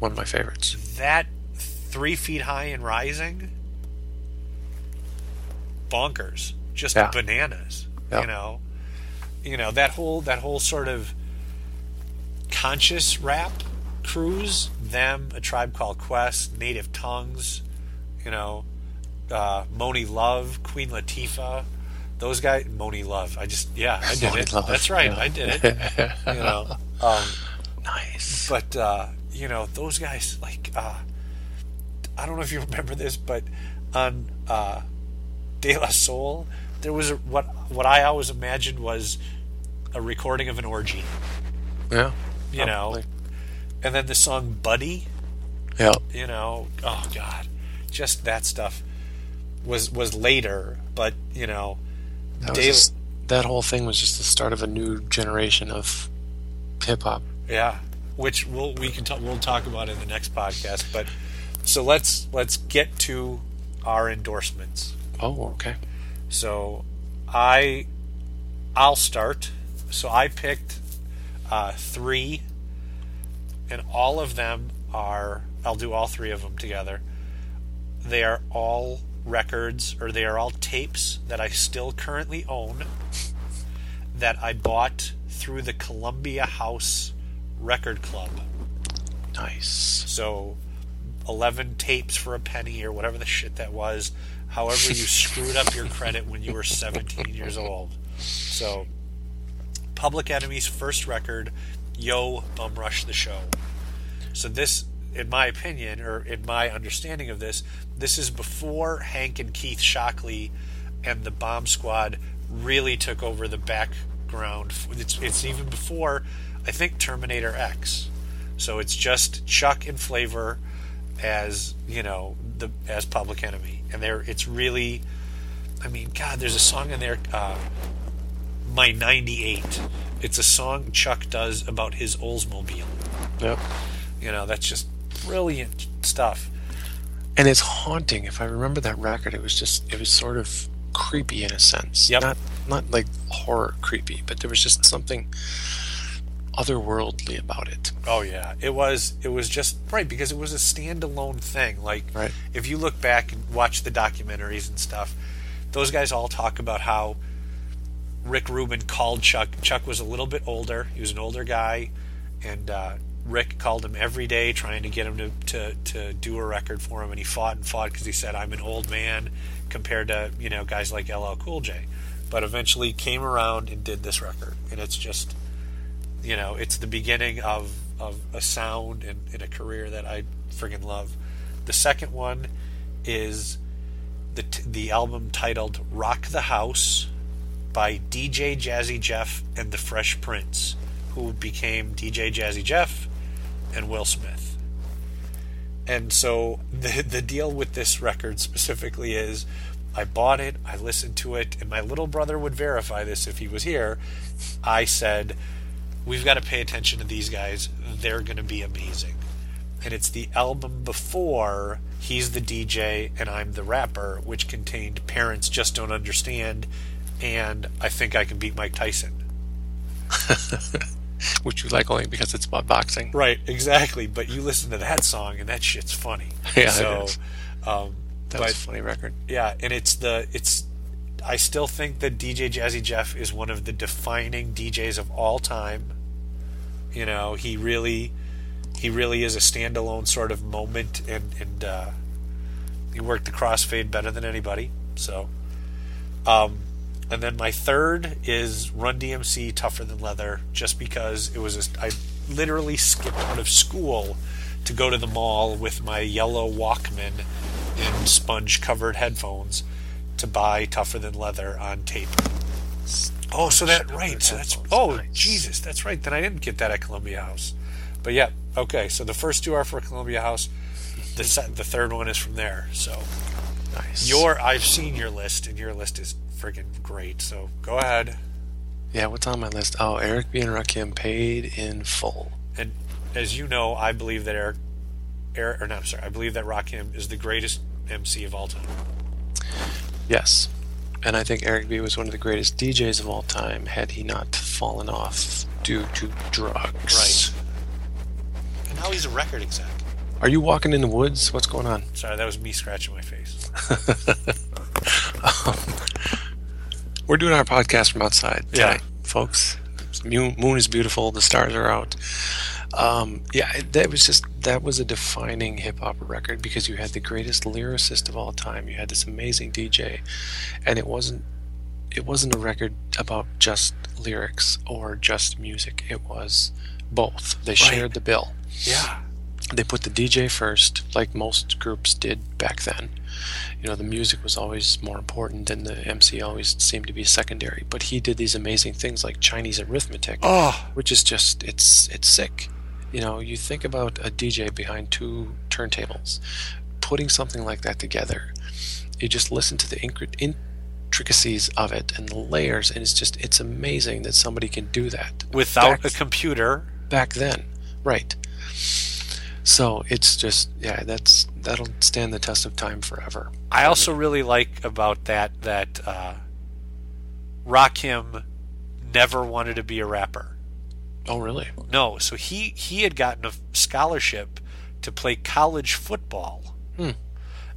one of my favorites. that three feet high and rising bonkers just Yeah. bananas Yeah. you know you know that whole that whole sort of conscious rap cruise them a tribe called quest native tongues you know uh, Monie Love queen latifah those guys, Monie Love. I just yeah, I did Moni it. Love, That's right, yeah. I did it. you know, um, Nice. but uh, you know those guys like uh, I don't know if you remember this, but on uh, De La Soul, there was a, what what I always imagined was a recording of an orgy, Yeah. you know, and then the song Buddy, Yeah. you know, oh god, just that stuff was was later, but you know, That, De- just- that whole thing was just the start of a new generation of hip hop. Yeah, which we'll we can talk, we'll talk about in the next podcast. But so let's let's get to our endorsements. Oh, okay. So I I'll start. So I picked uh, three, and all of them are I'll do all three of them together. They are all records or they are all tapes that I still currently own that I bought through the Columbia House Record Club. Nice. So 11 tapes for a penny or whatever the shit that was. However, you screwed up your credit when you were 17 years old. So, Public Enemy's first record, Yo Bum Rush the Show. So, this, in my opinion, or in my understanding of this, this is before Hank and Keith Shocklee and the Bomb Squad really took over the background. It's, it's even before, I think, Terminator X. So it's just Chuck and Flavor as you know the as Public Enemy, and there it's really, I mean, God, there's a song in there, uh, My '98. It's a song Chuck does about his Oldsmobile. Yep. You know, that's just brilliant stuff. And it's haunting. If I remember that record, it was just it was sort of creepy in a sense. Yep. Not not like horror creepy, but there was just something otherworldly about it. Oh yeah, it was. It was just right because it was a standalone thing. Like, Right. if you look back and watch the documentaries and stuff, those guys all talk about how Rick Rubin called Chuck. Chuck was a little bit older. He was an older guy, and uh, Rick called him every day trying to get him to, to, to do a record for him. And he fought and fought because he said, "I'm an old man compared to you know guys like LL Cool J." But eventually came around and did this record, and it's just you know, it's the beginning of, of a sound and, and a career that I friggin' love. The second one is the t- the album titled "Rock the House" by DJ Jazzy Jeff and the Fresh Prince, who became DJ Jazzy Jeff and Will Smith. And so the the deal with this record specifically is I bought it, I listened to it, and my little brother would verify this if he was here. I said, We've got to pay attention to these guys. They're going to be amazing. And it's the album before He's the DJ and I'm the Rapper, which contained Parents Just Don't Understand and I Think I Can Beat Mike Tyson. Which you like only because it's about boxing. Right, exactly. But you listen to that song and that shit's funny. Yeah, it so, is. Um, That but was a funny record. yeah, and it's the it's. I still think that DJ Jazzy Jeff is one of the defining DJs of all time. You know, he really, he really is a standalone sort of moment, and and uh, he worked the crossfade better than anybody. So, um, and then my third is Run DMC Tougher Than Leather, just because it was a, I literally skipped out of school to go to the mall with my yellow Walkman and sponge covered headphones to buy Tougher Than Leather on tape. Oh, so that right. So that's oh nice. Jesus, that's right. Then I didn't get that at Columbia House, but yeah, okay. So the first two are for Columbia House. The se- the third one is from there. So Nice. your I've seen your list, and your list is friggin' great. So go ahead. yeah, what's on my list? Oh, Eric B. and Rakim paid in full. And as you know, I believe that Eric, Eric or no, I'm sorry, I believe that Rakim is the greatest MC of all time. Yes. And I think Eric B. was one of the greatest DJs of all time had he not fallen off due to drugs. Right. And now he's a record exec. Are you walking in the woods? What's going on? Sorry, that was me scratching my face. Um, we're doing our podcast from outside Yeah. folks. Moon, moon is beautiful. The stars are out. Um, yeah, that was just that was a defining hip hop record because you had the greatest lyricist of all time. You had this amazing DJ, and it wasn't it wasn't a record about just lyrics or just music. It was both. They shared the bill. Yeah. They put the DJ first, like most groups did back then. You know, the music was always more important, and the MC always seemed to be secondary. But he did these amazing things like Chinese arithmetic, Oh, which is just it's it's sick. You know, you think about a DJ behind two turntables, putting something like that together. You just listen to the intricacies of it and the layers, and it's just it's amazing that somebody can do that without Back- a computer. back then, right? So it's just yeah, that's that'll stand the test of time forever. I also really like about that that uh, Rakim never wanted to be a rapper. Oh, really? No, so he he had gotten a scholarship to play college football, Hmm.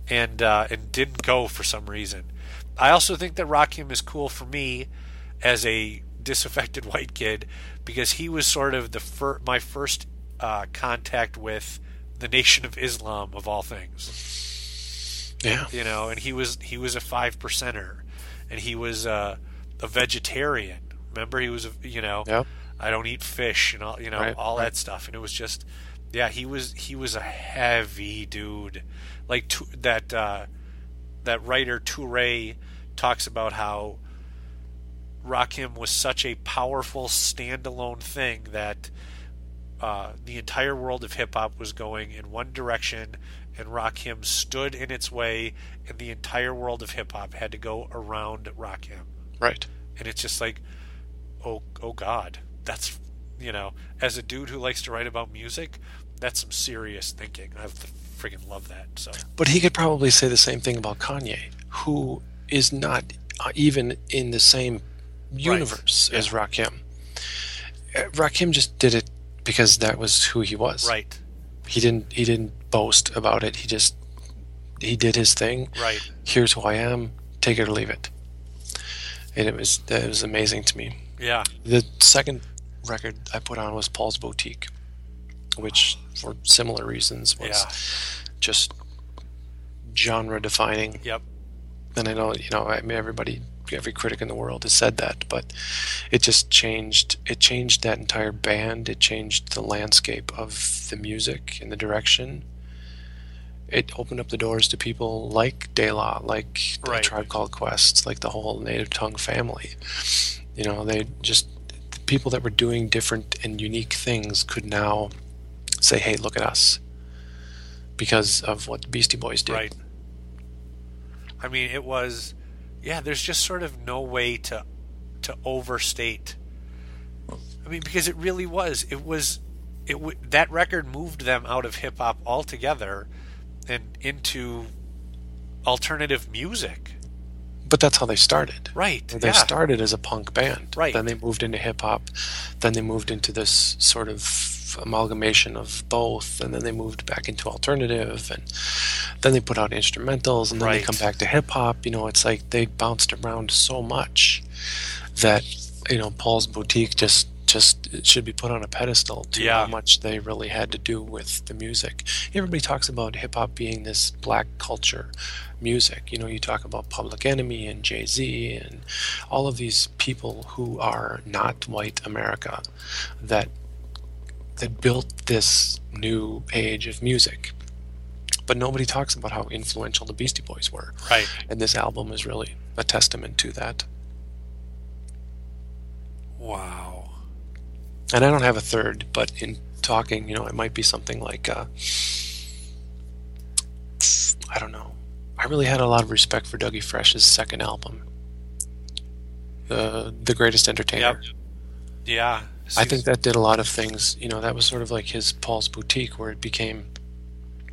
and uh, and didn't go for some reason. I also think that Rakim is cool for me as a disaffected white kid because he was sort of the fir- my first uh, contact with the Nation of Islam of all things Yeah. you know, and he was he was a five percenter, and he was uh, a vegetarian. Remember, he was a you know, Yep. I don't eat fish and all you know Right, all right. that stuff, and it was just yeah, he was he was a heavy dude, like that uh, that writer Toure talks about how Rakim was such a powerful standalone thing that uh, the entire world of hip hop was going in one direction, and Rakim stood in its way, and the entire world of hip hop had to go around Rakim. Right. And it's just like, oh, oh God, that's you know, as a dude who likes to write about music, that's some serious thinking. I freaking love that. So But he could probably say the same thing about Kanye, who is not uh, even in the same universe as Rakim. Uh, Rakim just did it because that was who he was. right, He didn't. He didn't boast about it. He just he did his thing. right, Here's who I am. Take it or leave it. And it was it was amazing to me. yeah, The second record I put on was Paul's Boutique, which for similar reasons was yeah, just genre defining. yep, And I know, you know, I mean, everybody, every critic in the world has said that, but it just changed. It changed that entire band. It changed the landscape of the music and the direction. It opened up the doors to people like De La, like the Right. Tribe Called Quest, like the whole Native Tongue family. You know, they just people that were doing different and unique things could now say, "Hey, look at us," because of what Beastie Boys did. right. I mean, it was, yeah. There's just sort of no way to to overstate. I mean, because it really was. It was. It w- that record moved them out of hip hop altogether, and into alternative music. But that's how they started. Right. They yeah. started as a punk band. Right. Then they moved into hip hop. Then they moved into this sort of amalgamation of both. And then they moved back into alternative. And then they put out instrumentals. And then they come back to hip hop. You know, it's like they bounced around so much that, you know, Paul's Boutique just just it should be put on a pedestal to Yeah. how much they really had to do with the music. Everybody talks about hip hop being this black culture music. You know, you talk about Public Enemy and Jay Z and all of these people who are not white America that that built this new age of music. But nobody talks about how influential the Beastie Boys were. Right. And this album is really a testament to that. Wow. And I don't have a third, but in talking, you know, it might be something like, uh, really had a lot of respect for Dougie Fresh's second album, uh, The Greatest Entertainer. Yep. Yeah. I think that did a lot of things. You know, that was sort of like his Paul's Boutique, where it became,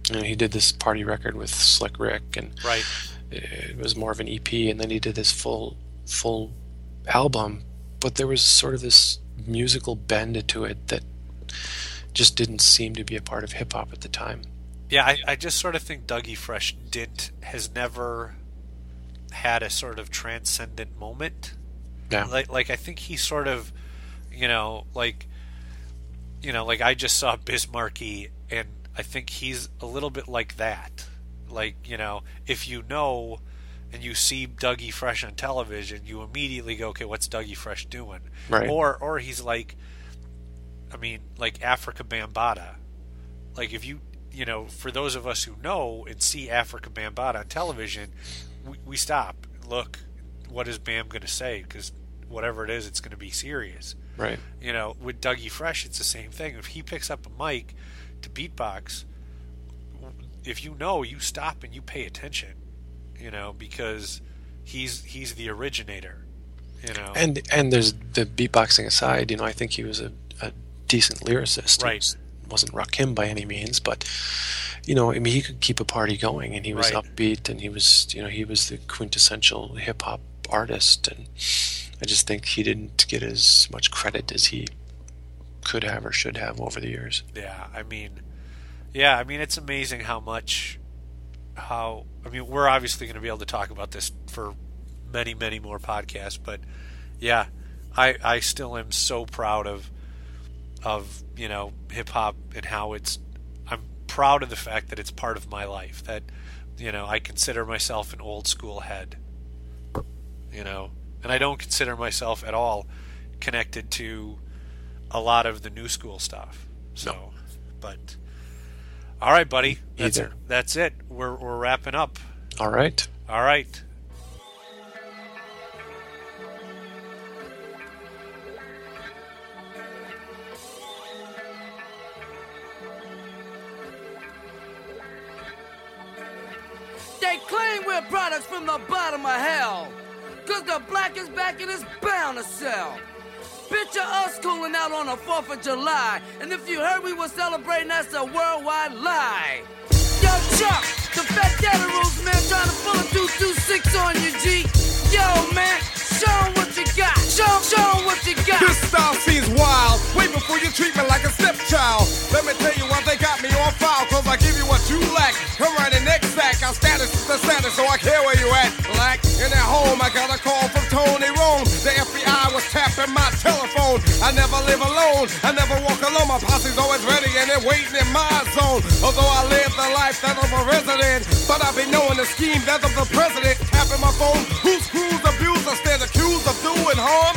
you know, he did this party record with Slick Rick, and Right. it was more of an EP, and then he did this full full album. But there was sort of this musical bend to it that just didn't seem to be a part of hip hop at the time. Yeah, I, I just sort of think Dougie Fresh didn't has never had a sort of transcendent moment. Yeah. Like like I think he sort of you know, like you know, like I just saw Biz Markie and I think he's a little bit like that. Like, you know, if you know and you see Dougie Fresh on television, you immediately go, okay, what's Dougie Fresh doing? Right. Or or he's like, I mean, like Afrika Bambaataa. Like if you you know, for those of us who know and see Afrika Bambaataa on television, we, we stop, look, what is Bam going to say? Because whatever it is, it's going to be serious. Right. You know, with Dougie Fresh, it's the same thing. If he picks up a mic to beatbox, if you know, you stop and you pay attention. You know, because he's he's the originator. You know, And and there's the beatboxing aside, you know, I think he was a, a decent lyricist. Right. Was- wasn't Rakim by any means, but you know, I mean, he could keep a party going, and he was Right. upbeat, and he was, you know, he was the quintessential hip hop artist, and I just think he didn't get as much credit as he could have or should have over the years. Yeah, I mean, yeah, I mean, it's amazing how much, how I mean, we're obviously going to be able to talk about this for many, many more podcasts, but yeah, I I still am so proud of of you know hip hop and how it's. I'm proud of the fact that it's part of my life. That you know I consider myself an old school head. You know, and I don't consider myself at all connected to a lot of the new school stuff. So, but all right, buddy. That's Either. that's it. We're we're wrapping up. All right. All right. The bottom of hell. Cause the black is back and it's bound to sell. Picture us cooling out on the 4th of July. And if you heard we were celebrating, that's a worldwide lie. Yo, Chuck, the fat man, trying to pull a 226 on you, G. Yo, man, show Show, show what you got. This style seems wild. Way before you treat me like a stepchild. Let me tell you why they got me on file. Cause I give you what you lack. Come right in next sack. Our status is the status, so I care where you at. Black in at home, I got a call from Tony Rome. The FBI was tapping my telephone. I never live alone. I never walk alone. My posse's always ready and they're waiting in my zone. Although I live the life that of a resident. But I've been knowing the scheme that of the president. Tapping my phone. Who screws abuse? I stand accused of doing harm.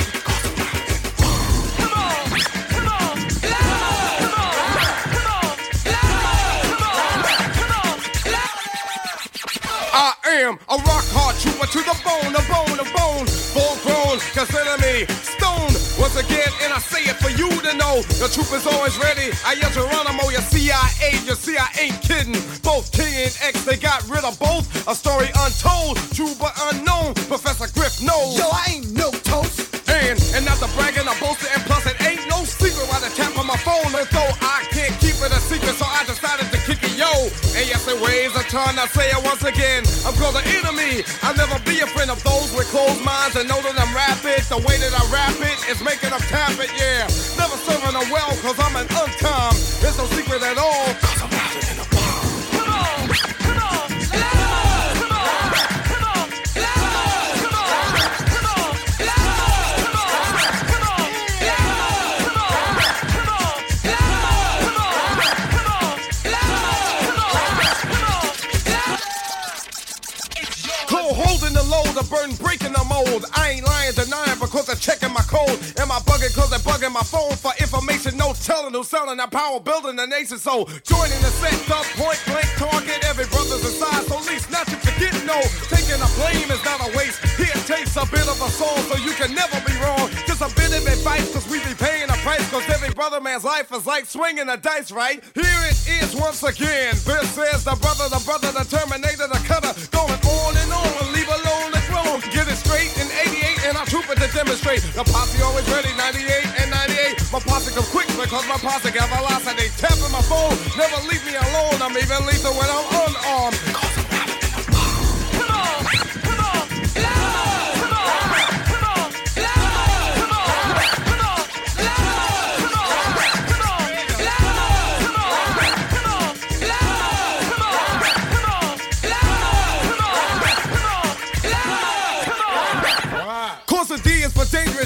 I am a rock hard trooper to the bone, a bone, a bone. Full grown, consider me stoned. Once again, and I say it for you to know. The troop is always ready. I am Geronimo, your CIA. You see, I ain't kidding. Both King and X, they got rid of both. A story untold, true but unknown. Professor Griff knows. Yo, I ain't no I say it once again. I'm called the enemy. I'll never be a friend of those with closed minds and know that I'm rapid. The way that I rap it is making them tap it, yeah. Never serving a well, cause I'm an because they're checking my code. Am I bugging because they're bugging my phone for information? No telling who's selling that power, building the nation. So joining the set, the point blank target. Every brother's inside, so least not to forget. No, taking the blame is not a waste. Here takes a bit of a soul, so you can never be wrong. Just a bit of advice, cause we be paying a price. Cause every brother man's life is like swinging a dice, right? Here it is once again. This is the brother, the brother, the terminator, the cutter. Going on and on, leave alone the throne. Get it straight in 88, and I troop it to demonstrate. The posse always ready, 98 and 98. My posse come quick because my posse got velocity. Tapping my phone, never leave me alone. I'm even lethal when I'm unarmed.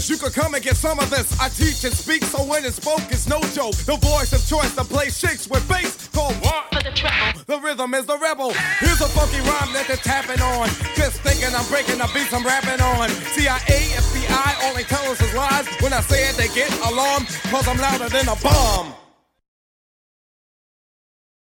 Promise you could come and get some of this. I teach and speak, so when it's spoke, it's no joke. The voice of choice to play shakes with bass what? For the treble. The rhythm is the rebel. Here's a funky rhyme that they're tapping on. Just thinking I'm breaking the beats I'm rapping on. CIA, FBI, all they tell us is lies. When I say it, they get alarmed, cause I'm louder than a bomb.